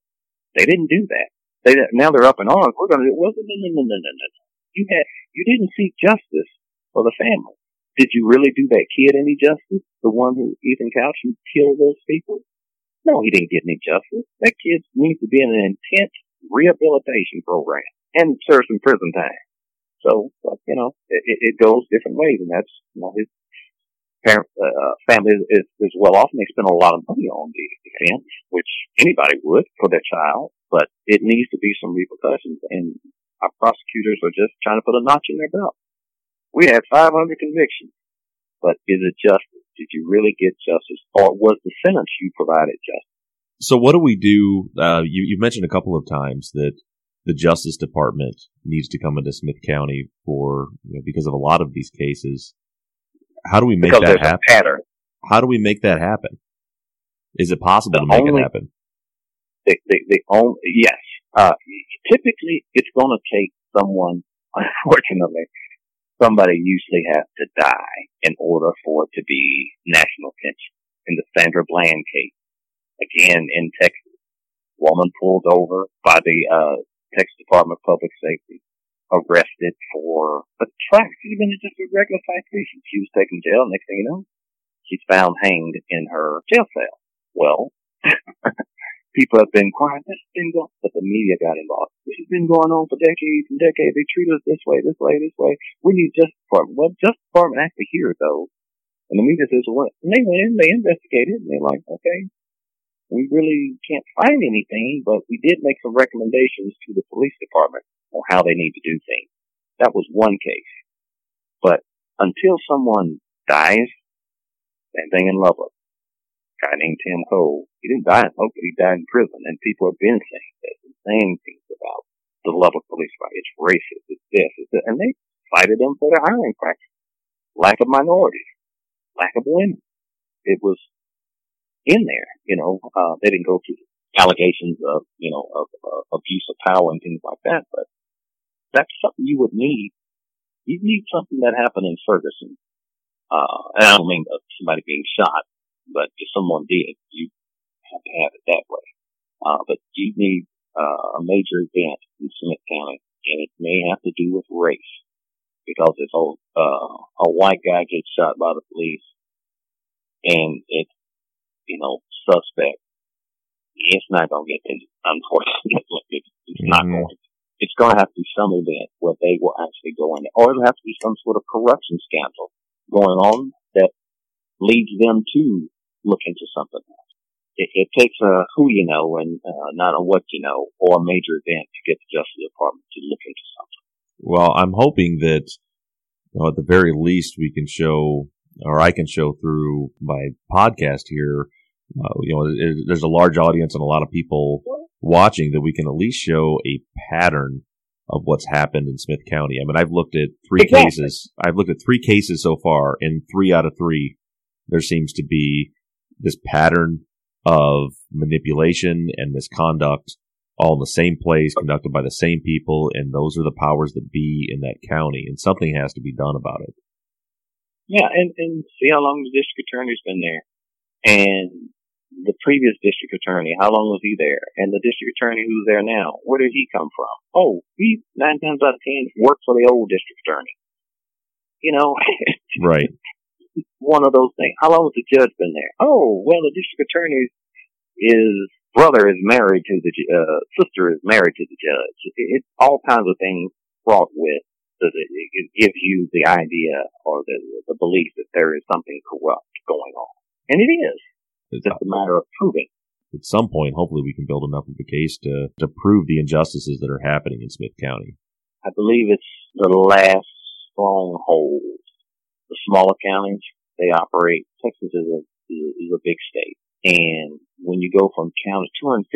They didn't do that. They now they're up in arms. We're going to do. Well, no, no, no, no, no, no. You had, you didn't seek justice for the family. Did you really do that kid any justice? The one who, Ethan Couch, who killed those people? No, he didn't get any justice. That kid needs to be in an intense rehabilitation program and serve some prison time. So, but, you know, it, it goes different ways and that's, you know, his parent, uh, family is, is, is well off and they spend a lot of money on the defense, which anybody would for their child, but it needs to be some repercussions and our prosecutors are just trying to put a notch in their belt. We had 500 convictions, but is it justice? Did you really get justice, or was the sentence you provided justice? So, what do we do? Uh, you, you mentioned a couple of times that the Justice Department needs to come into Smith County for you know, because of a lot of these cases. How do we make because that happen? pattern. How do we make that happen? Is it possible the to make only, it happen? The, the, the only, yes. Uh, typically, it's going to take someone, unfortunately, somebody usually has to die in order for it to be national attention. In the Sandra Bland case, again in Texas, woman pulled over by the uh, Texas Department of Public Safety. arrested for a traffic, even just a regular citation. She was taken to jail. Next thing you know, she's found hanged in her jail cell. Well, people have been quiet. This has been going, but the media got involved. This has been going on for decades and decades. They treat us this way, this way, this way. We need Justice Department. Well, Justice Department actually hears those. And the media says, what? And they went in, they investigated, and they're like, okay, we really can't find anything, but we did make some recommendations to the police department on how they need to do things. That was one case. But until someone dies, same thing in Lubbock. A guy named Tim Cole, he didn't die in Lubbock, he died in prison, and people have been saying this and saying things about the Lubbock police department. It's racist, it's this, it's this, and they cited them for their hiring practice. Lack of minorities, lack of women. It was in there. You know, uh, they didn't go through allegations of, you know, of uh, abuse of power and things like that, but that's something you would need. You need something that happened in Ferguson. Uh, and I don't mean somebody being shot, but if someone did, you have to have it that way. Uh, but you need, uh, a major event in Smith County, and it may have to do with race. Because if a, uh, a white guy gets shot by the police, and it's you know, suspect, it's not going to get this, unfortunately. It's mm-hmm. not going to. It's going to have to be some event where they will actually go in there. Or it'll have to be some sort of corruption scandal going on that leads them to look into something else. It, it takes a who you know and uh, not a what you know or a major event to get the Justice Department to look into something. Well, I'm hoping that you know, at the very least we can show or I can show through my podcast here, uh, you know, it, there's a large audience and a lot of people watching that we can at least show a pattern of what's happened in Smith County. I mean, I've looked at three exactly. cases. I've looked at three cases so far, and three out of three, there seems to be this pattern of manipulation and misconduct all in the same place, conducted by the same people, and those are the powers that be in that county, and something has to be done about it. Yeah, and, and see how long the district attorney's been there. And the previous district attorney, how long was he there? And the district attorney who's there now, where did he come from? Oh, he nine times out of ten worked for the old district attorney. You know, right? One of those things. How long has the judge been there? Oh, well, the district attorney's is brother is married to the uh, sister is married to the judge. It's all kinds of things fraught with so that it gives you the idea or the, the belief that there is something corrupt going on. And it is. It's just a matter of proving. At some point, hopefully we can build enough of a case to, to prove the injustices that are happening in Smith County. I believe it's the last stronghold. Smaller counties, they operate. Texas is a, is a big state. And when you go from county, 254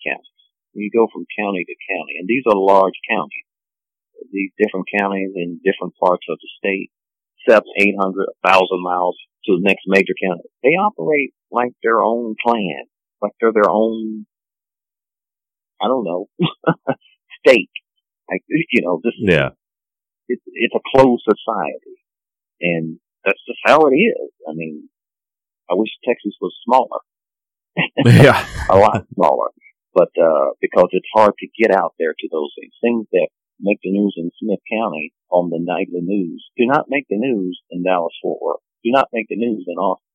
counties, when you go from county to county, and these are large counties, these different counties in different parts of the state, seven, eight hundred, a thousand miles to the next major county. They operate like their own clan, like they're their own, I don't know, state. Like, you know, this yeah. it's, it's a closed society. And that's just how it is. I mean, I wish Texas was smaller. yeah. a lot smaller. But, uh, because it's hard to get out there to those things. Things that make the news in Smith County on the nightly news do not make the news in Dallas Fort Worth. Do not make the news in Austin.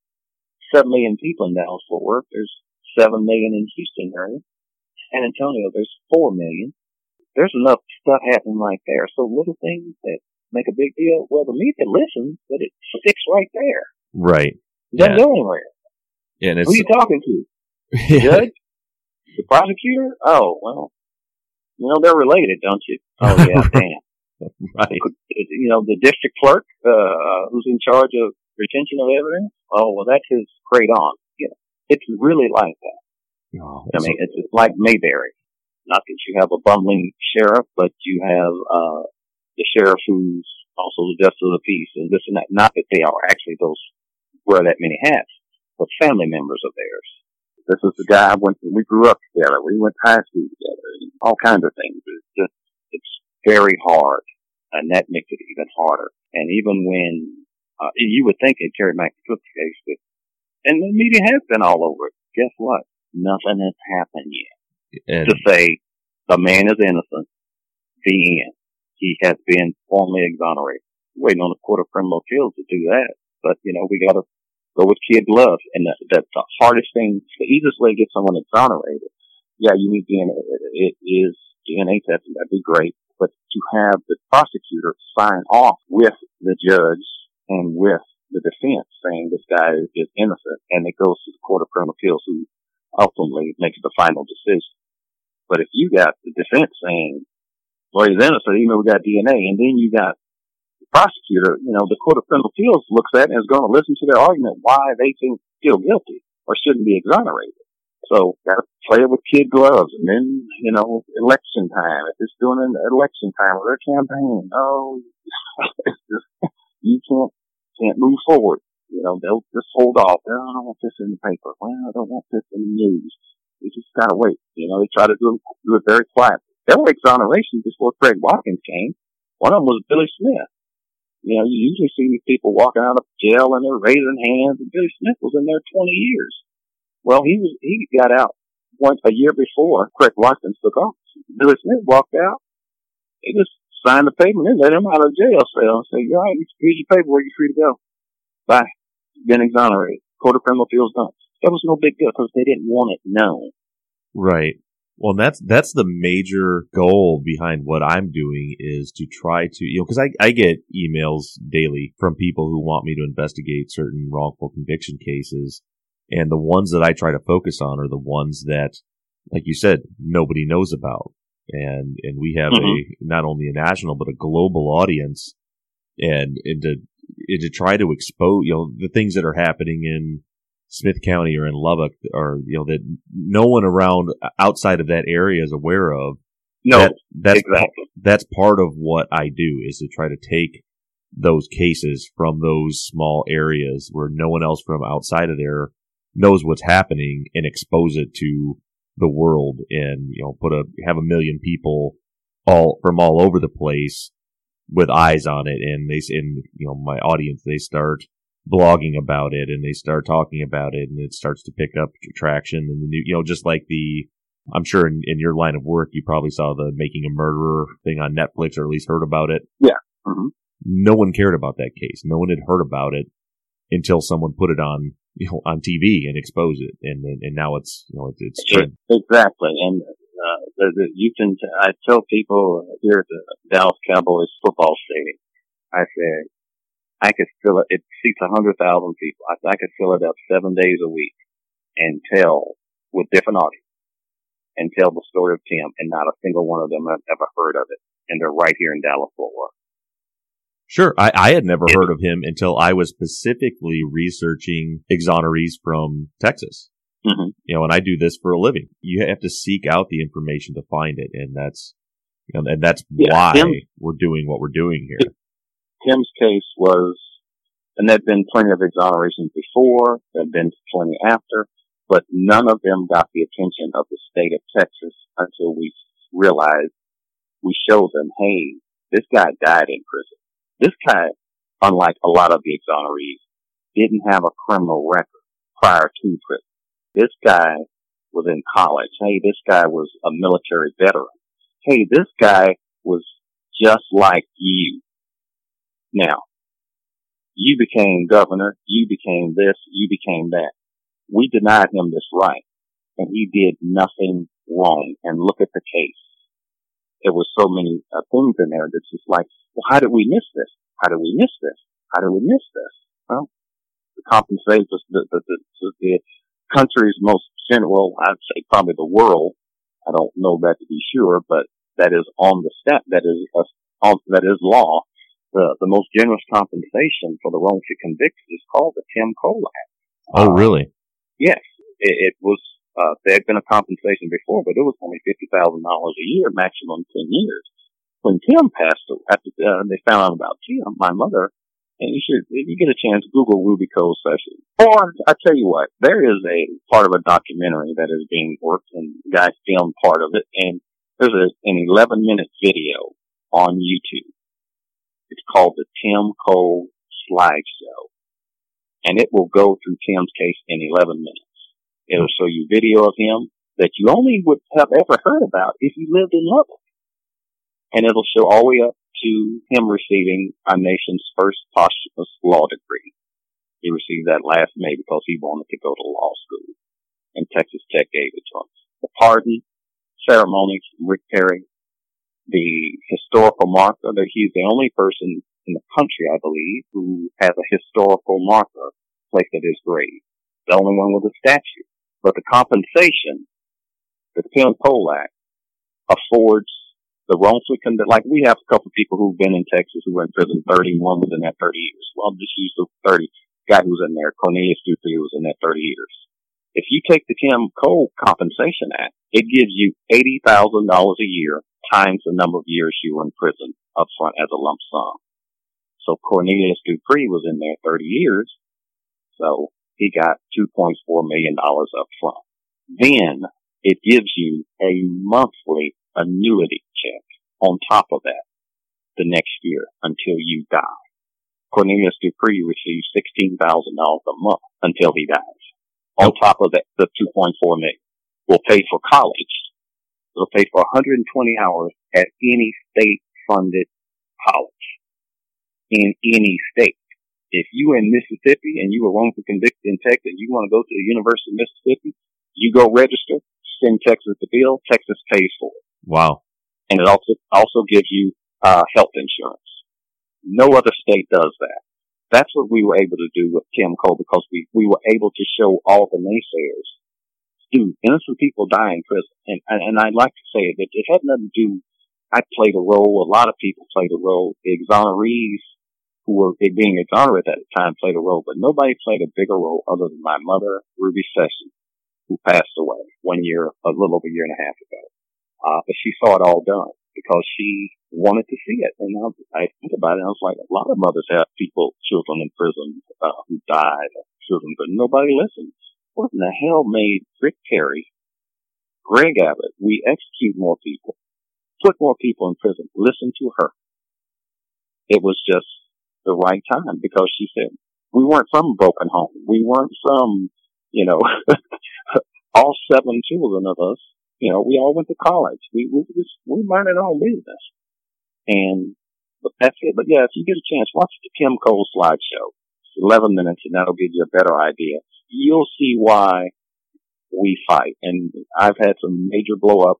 Seven million people in Dallas Fort Worth. There's seven million in Houston area. San Antonio, there's four million. There's enough stuff happening right there. So little things that make a big deal. Well, the media listens, but it sticks right there. Right. It doesn't yeah. go anywhere. Yeah, and Who are you talking to? The judge? The prosecutor? Oh, well, you know, they're related, don't you? Oh yeah, damn. right. You know, the district clerk, uh, who's in charge of retention of evidence. Oh, well, that's his great aunt. You know, it's really like that. Oh, I mean, it's, it's like Mayberry. Not that you have a bumbling sheriff, but you have, uh, the sheriff who's also the justice of the peace and this and that. Not that they are actually those, wear that many hats, but family members of theirs. This is the guy I went, to, we grew up together. We went to high school together all kinds of things. It's just, it's very hard. And that makes it even harder. And even when, uh, you would think it Kerry Max Cook case, but, and the media has been all over it. Guess what? Nothing has happened yet. And to say the man is innocent, the end. He has been formally exonerated. waiting on the Court of Criminal Appeals to do that. But, you know, we got to go with kid gloves. And the, the, the hardest thing, the easiest way to get someone exonerated, yeah, you need DNA. It is DNA testing. That'd be great. But to have the prosecutor sign off with the judge and with the defense saying this guy is innocent and it goes to the Court of Criminal Appeals who ultimately makes the final decision. But if you got the defense saying, well, he's innocent, even though we got DNA, and then you got the prosecutor, you know, the Court of Criminal Appeals looks at and is going to listen to their argument why they think still guilty or shouldn't be exonerated. So got to play it with kid gloves. And then, you know, election time. If it's doing an election time or their campaign, oh, it's just, you can't, can't move forward. You know, they'll just hold off. Oh, I don't want this in the paper. Well, I don't want this in the news. You just gotta wait. You know, they try to do, do it very quiet. There were exonerations before Craig Watkins came. One of them was Billy Smith. You know, you usually see these people walking out of jail and they're raising hands. And Billy Smith was in there 20 years. Well, he was he got out once a year before Craig Watkins took office. Billy Smith walked out. He just signed the paper and let him out of jail cell and said, "All right, here's your paperwork. You're free to go. Bye. Been exonerated. Court of Criminal Appeals done." That was no big deal because they didn't want it known. Right. Well, that's that's the major goal behind what I'm doing is to try to you know because I I get emails daily from people who want me to investigate certain wrongful conviction cases, and the ones that I try to focus on are the ones that, like you said, nobody knows about, and and we have mm-hmm. a not only a national but a global audience, and and to and to try to expose you know the things that are happening in Smith County or in Lubbock or, you know, that no one around uh, outside of that area is aware of. No, that, that's, exactly. That's part of what I do is to try to take those cases from those small areas where no one else from outside of there knows what's happening and expose it to the world and, you know, put a, have a million people all from all over the place with eyes on it and they, and, you know, my audience, they start blogging about it and they start talking about it and it starts to pick up traction and the new, you know, just like the, I'm sure in, in your line of work, you probably saw the making a murderer thing on Netflix or at least heard about it. Yeah. Mm-hmm. No one cared about that case. No one had heard about it until someone put it on, you know, on TV and exposed it. And, and now it's, you know, it's, it's Exactly. And, uh, the, the, you can, I tell people here at the Dallas Cowboys football stadium, I say, I could fill it. It seats a hundred thousand people. I, I could fill it up seven days a week and tell with different audience and tell the story of Tim, and not a single one of them have ever heard of it. And they're right here in Dallas Fort Worth. Sure, I, I had never heard of him until I was specifically researching exonerees from Texas. Mm-hmm. You know, and I do this for a living. You have to seek out the information to find it, and that's you and that's yeah, why we're doing what we're doing here. Tim's case was, and there'd been plenty of exonerations before, there'd been plenty after, but none of them got the attention of the state of Texas until we realized we showed them, hey, this guy died in prison. This guy, unlike a lot of the exonerees, didn't have a criminal record prior to prison. This guy was in college. Hey, this guy was a military veteran. Hey, this guy was just like you. Now, you became governor, you became this, you became that. We denied him this right, and he did nothing wrong. And look at the case. There were so many uh, things in there that's just like, well, how did we miss this? How did we miss this? How did we miss this? Well, the compensate the, the, the, the, country's most well, I'd say probably the world. I don't know that to be sure, but that is on the step. That is a, on, that is law the, the most generous compensation for the wrongfully convicted is called the Tim Cole Act. Oh, really? Yes. It, it was, uh, there had been a compensation before, but it was only $50,000 a year, maximum 10 years. When Tim passed, after uh, they found out about Tim, my mother, and you should, if you get a chance, Google Ruby Cole Session. Or, I tell you what, there is a part of a documentary that is being worked, and guys filmed part of it, and there's a, an 11 minute video on YouTube it's called the Tim Cole Slideshow. And it will go through Tim's case in 11 minutes. It'll show you video of him that you only would have ever heard about if you lived in Lubbock. And it'll show all the way up to him receiving our nation's first posthumous law degree. He received that last May because he wanted to go to law school, and Texas Tech gave it to him. The pardon ceremony Rick Perry, the historical marker that he's the only person in the country, I believe, who has a historical marker placed at his grave. The only one with a statue. But the compensation, the Tim Act, affords the wrongfully condemned, like we have a couple of people who've been in Texas who were in prison 30 one was in that 30 years. Well, I'll just use the 30 guy who was in there, Cornelius Dupree was in that 30 years. If you take the Tim Cole Compensation Act, it gives you $80,000 a year times the number of years you were in prison up front as a lump sum. So Cornelius Dupree was in there 30 years. So he got $2.4 million up front. Then it gives you a monthly annuity check on top of that the next year until you die. Cornelius Dupree receives $16,000 a month until he dies. On top of that, the 2.4 million will pay for college. It'll pay for 120 hours at any state funded college in any state. If you in Mississippi and you were wrongfully convicted in Texas, you want to go to the University of Mississippi, you go register, send Texas the bill, Texas pays for it. Wow. And it also, also gives you, uh, health insurance. No other state does that. That's what we were able to do with Tim Cole because we, we were able to show all the naysayers. Dude, innocent people die in prison. And, and, and I'd like to say that it had nothing to do, I played a role, a lot of people played a role. The exonerees who were being exonerated at the time played a role, but nobody played a bigger role other than my mother, Ruby Sessions, who passed away one year, a little over a year and a half ago. Uh, but she saw it all done because she wanted to see it. And I, I think about it, I was like, a lot of mothers have people, children in prison, uh, who died, children, but nobody listens. What in the hell made Rick Perry, Greg Abbott, we execute more people, put more people in prison, listen to her. It was just the right time because she said, we weren't from a broken home. We weren't from, you know, all seven children of us you know, we all went to college. We, we just, we minded our own business. And, that's it. But yeah, if you get a chance, watch the Tim Cole slideshow. It's 11 minutes and that'll give you a better idea. You'll see why we fight. And I've had some major blowups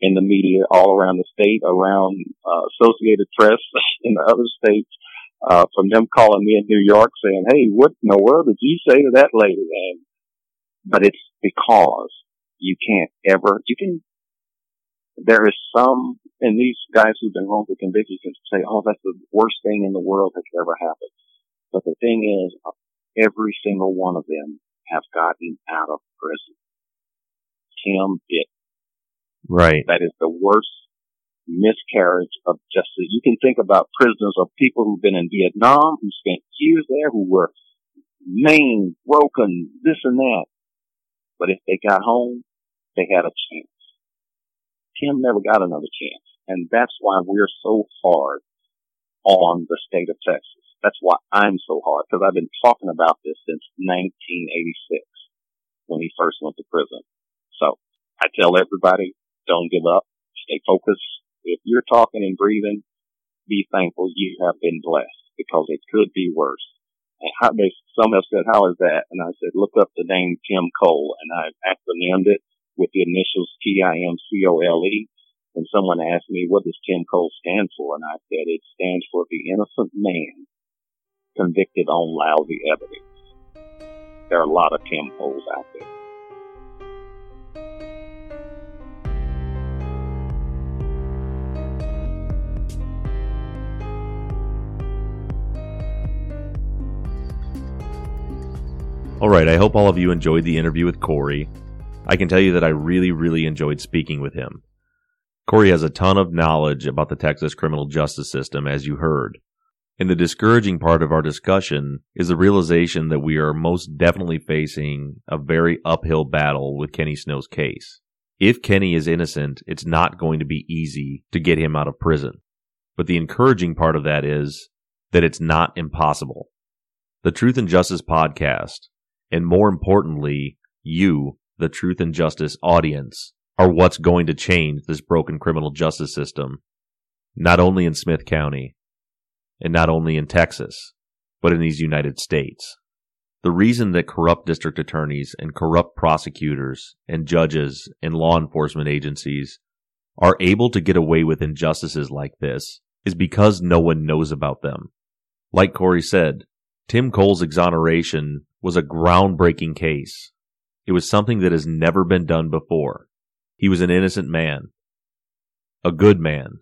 in the media all around the state, around uh, Associated Press in the other states, uh, from them calling me in New York saying, "Hey, what in the world did you say to that lady?" And but it's because you can't ever, you can, there is some, and these guys who've been wrongfully convicted can say, oh, that's the worst thing in the world that's ever happened. But the thing is, every single one of them have gotten out of prison. Tim did. Right. That is the worst miscarriage of justice. You can think about prisoners of people who've been in Vietnam, who spent years there, who were maimed, broken, this and that. But if they got home, they had a chance. Tim never got another chance. And that's why we're so hard on the state of Texas. That's why I'm so hard because I've been talking about this since 1986 when he first went to prison. So I tell everybody, don't give up, stay focused. If you're talking and breathing, be thankful you have been blessed because it could be worse. And how they, some have said, how is that? And I said, look up the name Tim Cole and I've acronymed it with the initials T-I-M-C-O-L-E. And someone asked me, what does Tim Cole stand for? And I said, it stands for the innocent man convicted on lousy evidence. There are a lot of Tim Coles out there. All right, I hope all of you enjoyed the interview with Corey. I can tell you that I really, really enjoyed speaking with him. Corey has a ton of knowledge about the Texas criminal justice system, as you heard. And the discouraging part of our discussion is the realization that we are most definitely facing a very uphill battle with Kenny Snow's case. If Kenny is innocent, it's not going to be easy to get him out of prison. But the encouraging part of that is that it's not impossible. The Truth and Justice podcast, and more importantly, you, the truth and justice audience are what's going to change this broken criminal justice system. not only in Smith County, and not only in Texas, but in these United States. The reason that corrupt district attorneys and corrupt prosecutors and judges and law enforcement agencies are able to get away with injustices like this is because no one knows about them. Like Corey said, Tim Cole's exoneration was a groundbreaking case. It was something that has never been done before. He was an innocent man, a good man,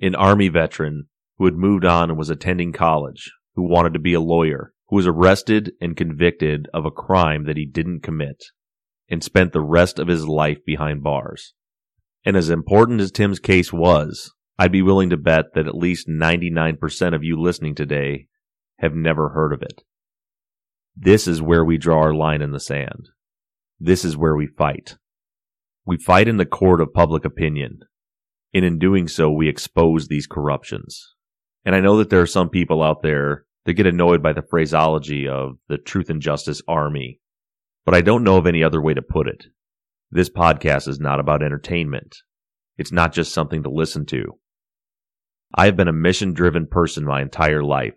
an army veteran who had moved on and was attending college, who wanted to be a lawyer, who was arrested and convicted of a crime that he didn't commit and spent the rest of his life behind bars. And as important as Tim's case was, I'd be willing to bet that at least 99% of you listening today have never heard of it. This is where we draw our line in the sand. This is where we fight. We fight in the court of public opinion. And in doing so, we expose these corruptions. And I know that there are some people out there that get annoyed by the phraseology of the Truth and Justice Army, but I don't know of any other way to put it. This podcast is not about entertainment. It's not just something to listen to. I have been a mission driven person my entire life.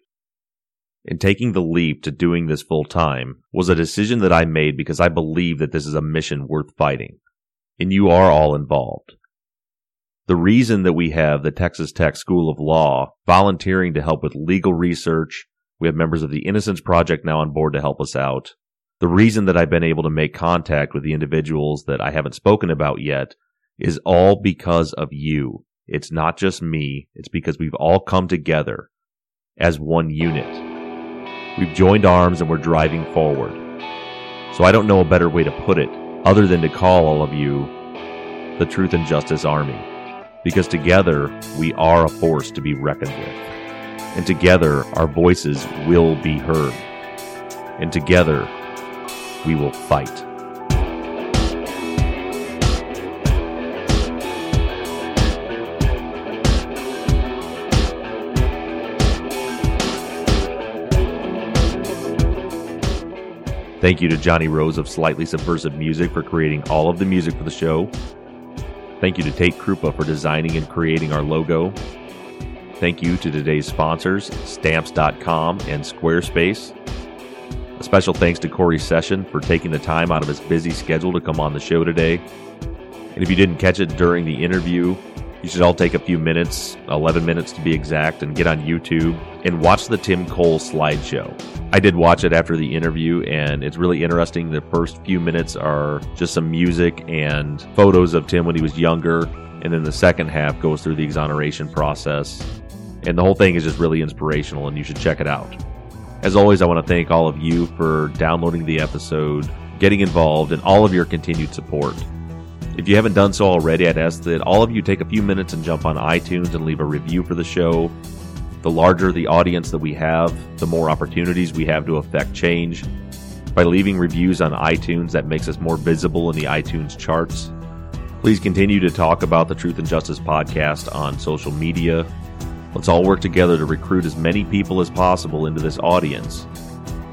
And taking the leap to doing this full time was a decision that I made because I believe that this is a mission worth fighting. And you are all involved. The reason that we have the Texas Tech School of Law volunteering to help with legal research, we have members of the Innocence Project now on board to help us out. The reason that I've been able to make contact with the individuals that I haven't spoken about yet is all because of you. It's not just me. It's because we've all come together as one unit. We've joined arms and we're driving forward. So I don't know a better way to put it other than to call all of you the Truth and Justice Army. Because together we are a force to be reckoned with and together our voices will be heard. And together we will fight. Thank you to Johnny Rose of Slightly Subversive Music for creating all of the music for the show. Thank you to Tate Krupa for designing and creating our logo. Thank you to today's sponsors, Stamps.com and Squarespace. A special thanks to Corey Session for taking the time out of his busy schedule to come on the show today. And if you didn't catch it during the interview, you should all take a few minutes, 11 minutes to be exact, and get on YouTube and watch the Tim Cole slideshow. I did watch it after the interview, and it's really interesting. The first few minutes are just some music and photos of Tim when he was younger, and then the second half goes through the exoneration process and the whole thing is just really inspirational, and you should check it out. As always, I want to thank all of you for downloading the episode, getting involved, and all of your continued support. If you haven't done so already, I'd ask that all of you take a few minutes and jump on iTunes and leave a review for the show. The larger the audience that we have, the more opportunities we have to affect change. By leaving reviews on iTunes, that makes us more visible in the iTunes charts. Please continue to talk about the Truth and Justice podcast on social media Let's all work together to recruit as many people as possible into this audience.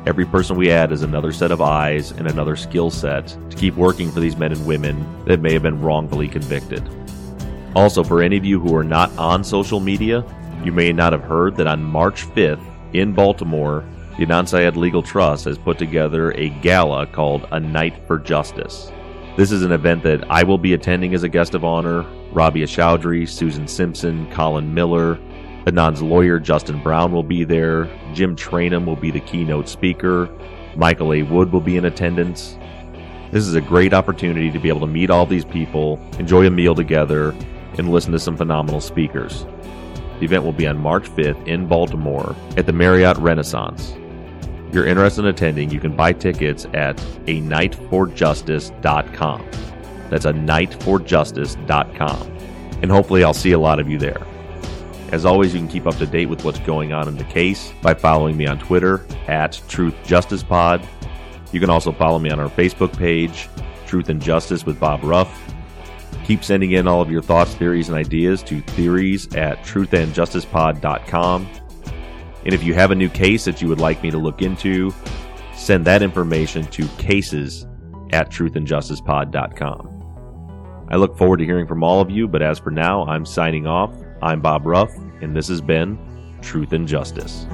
Every person we add is another set of eyes and another skill set to keep working for these men and women that may have been wrongfully convicted. Also, for any of you who are not on social media, you may not have heard that on March 5th in Baltimore, the Adnan Syed Legal Trust has put together a gala called A Night for Justice. This is an event that I will be attending as a guest of honor. Rabia Chaudhry, Susan Simpson, Colin Miller, Adnan's lawyer, Justin Brown, will be there. Jim Trainum will be the keynote speaker. Michael A. Wood will be in attendance. This is a great opportunity to be able to meet all these people, enjoy a meal together, and listen to some phenomenal speakers. The event will be on March 5th in Baltimore at the Marriott Renaissance. If you're interested in attending, you can buy tickets at a nightforjustice.com. That's a nightforjustice.com. And hopefully, I'll see a lot of you there. As always, you can keep up to date with what's going on in the case by following me on Twitter at Truth Justice Pod. You can also follow me on our Facebook page, Truth and Justice with Bob Ruff. Keep sending in all of your thoughts, theories, and ideas to theories at truthandjusticepod.com. And if you have a new case that you would like me to look into, send that information to cases at truthandjusticepod.com. I look forward to hearing from all of you, but as for now, I'm signing off I'm Bob Ruff, and this has been Truth and Justice.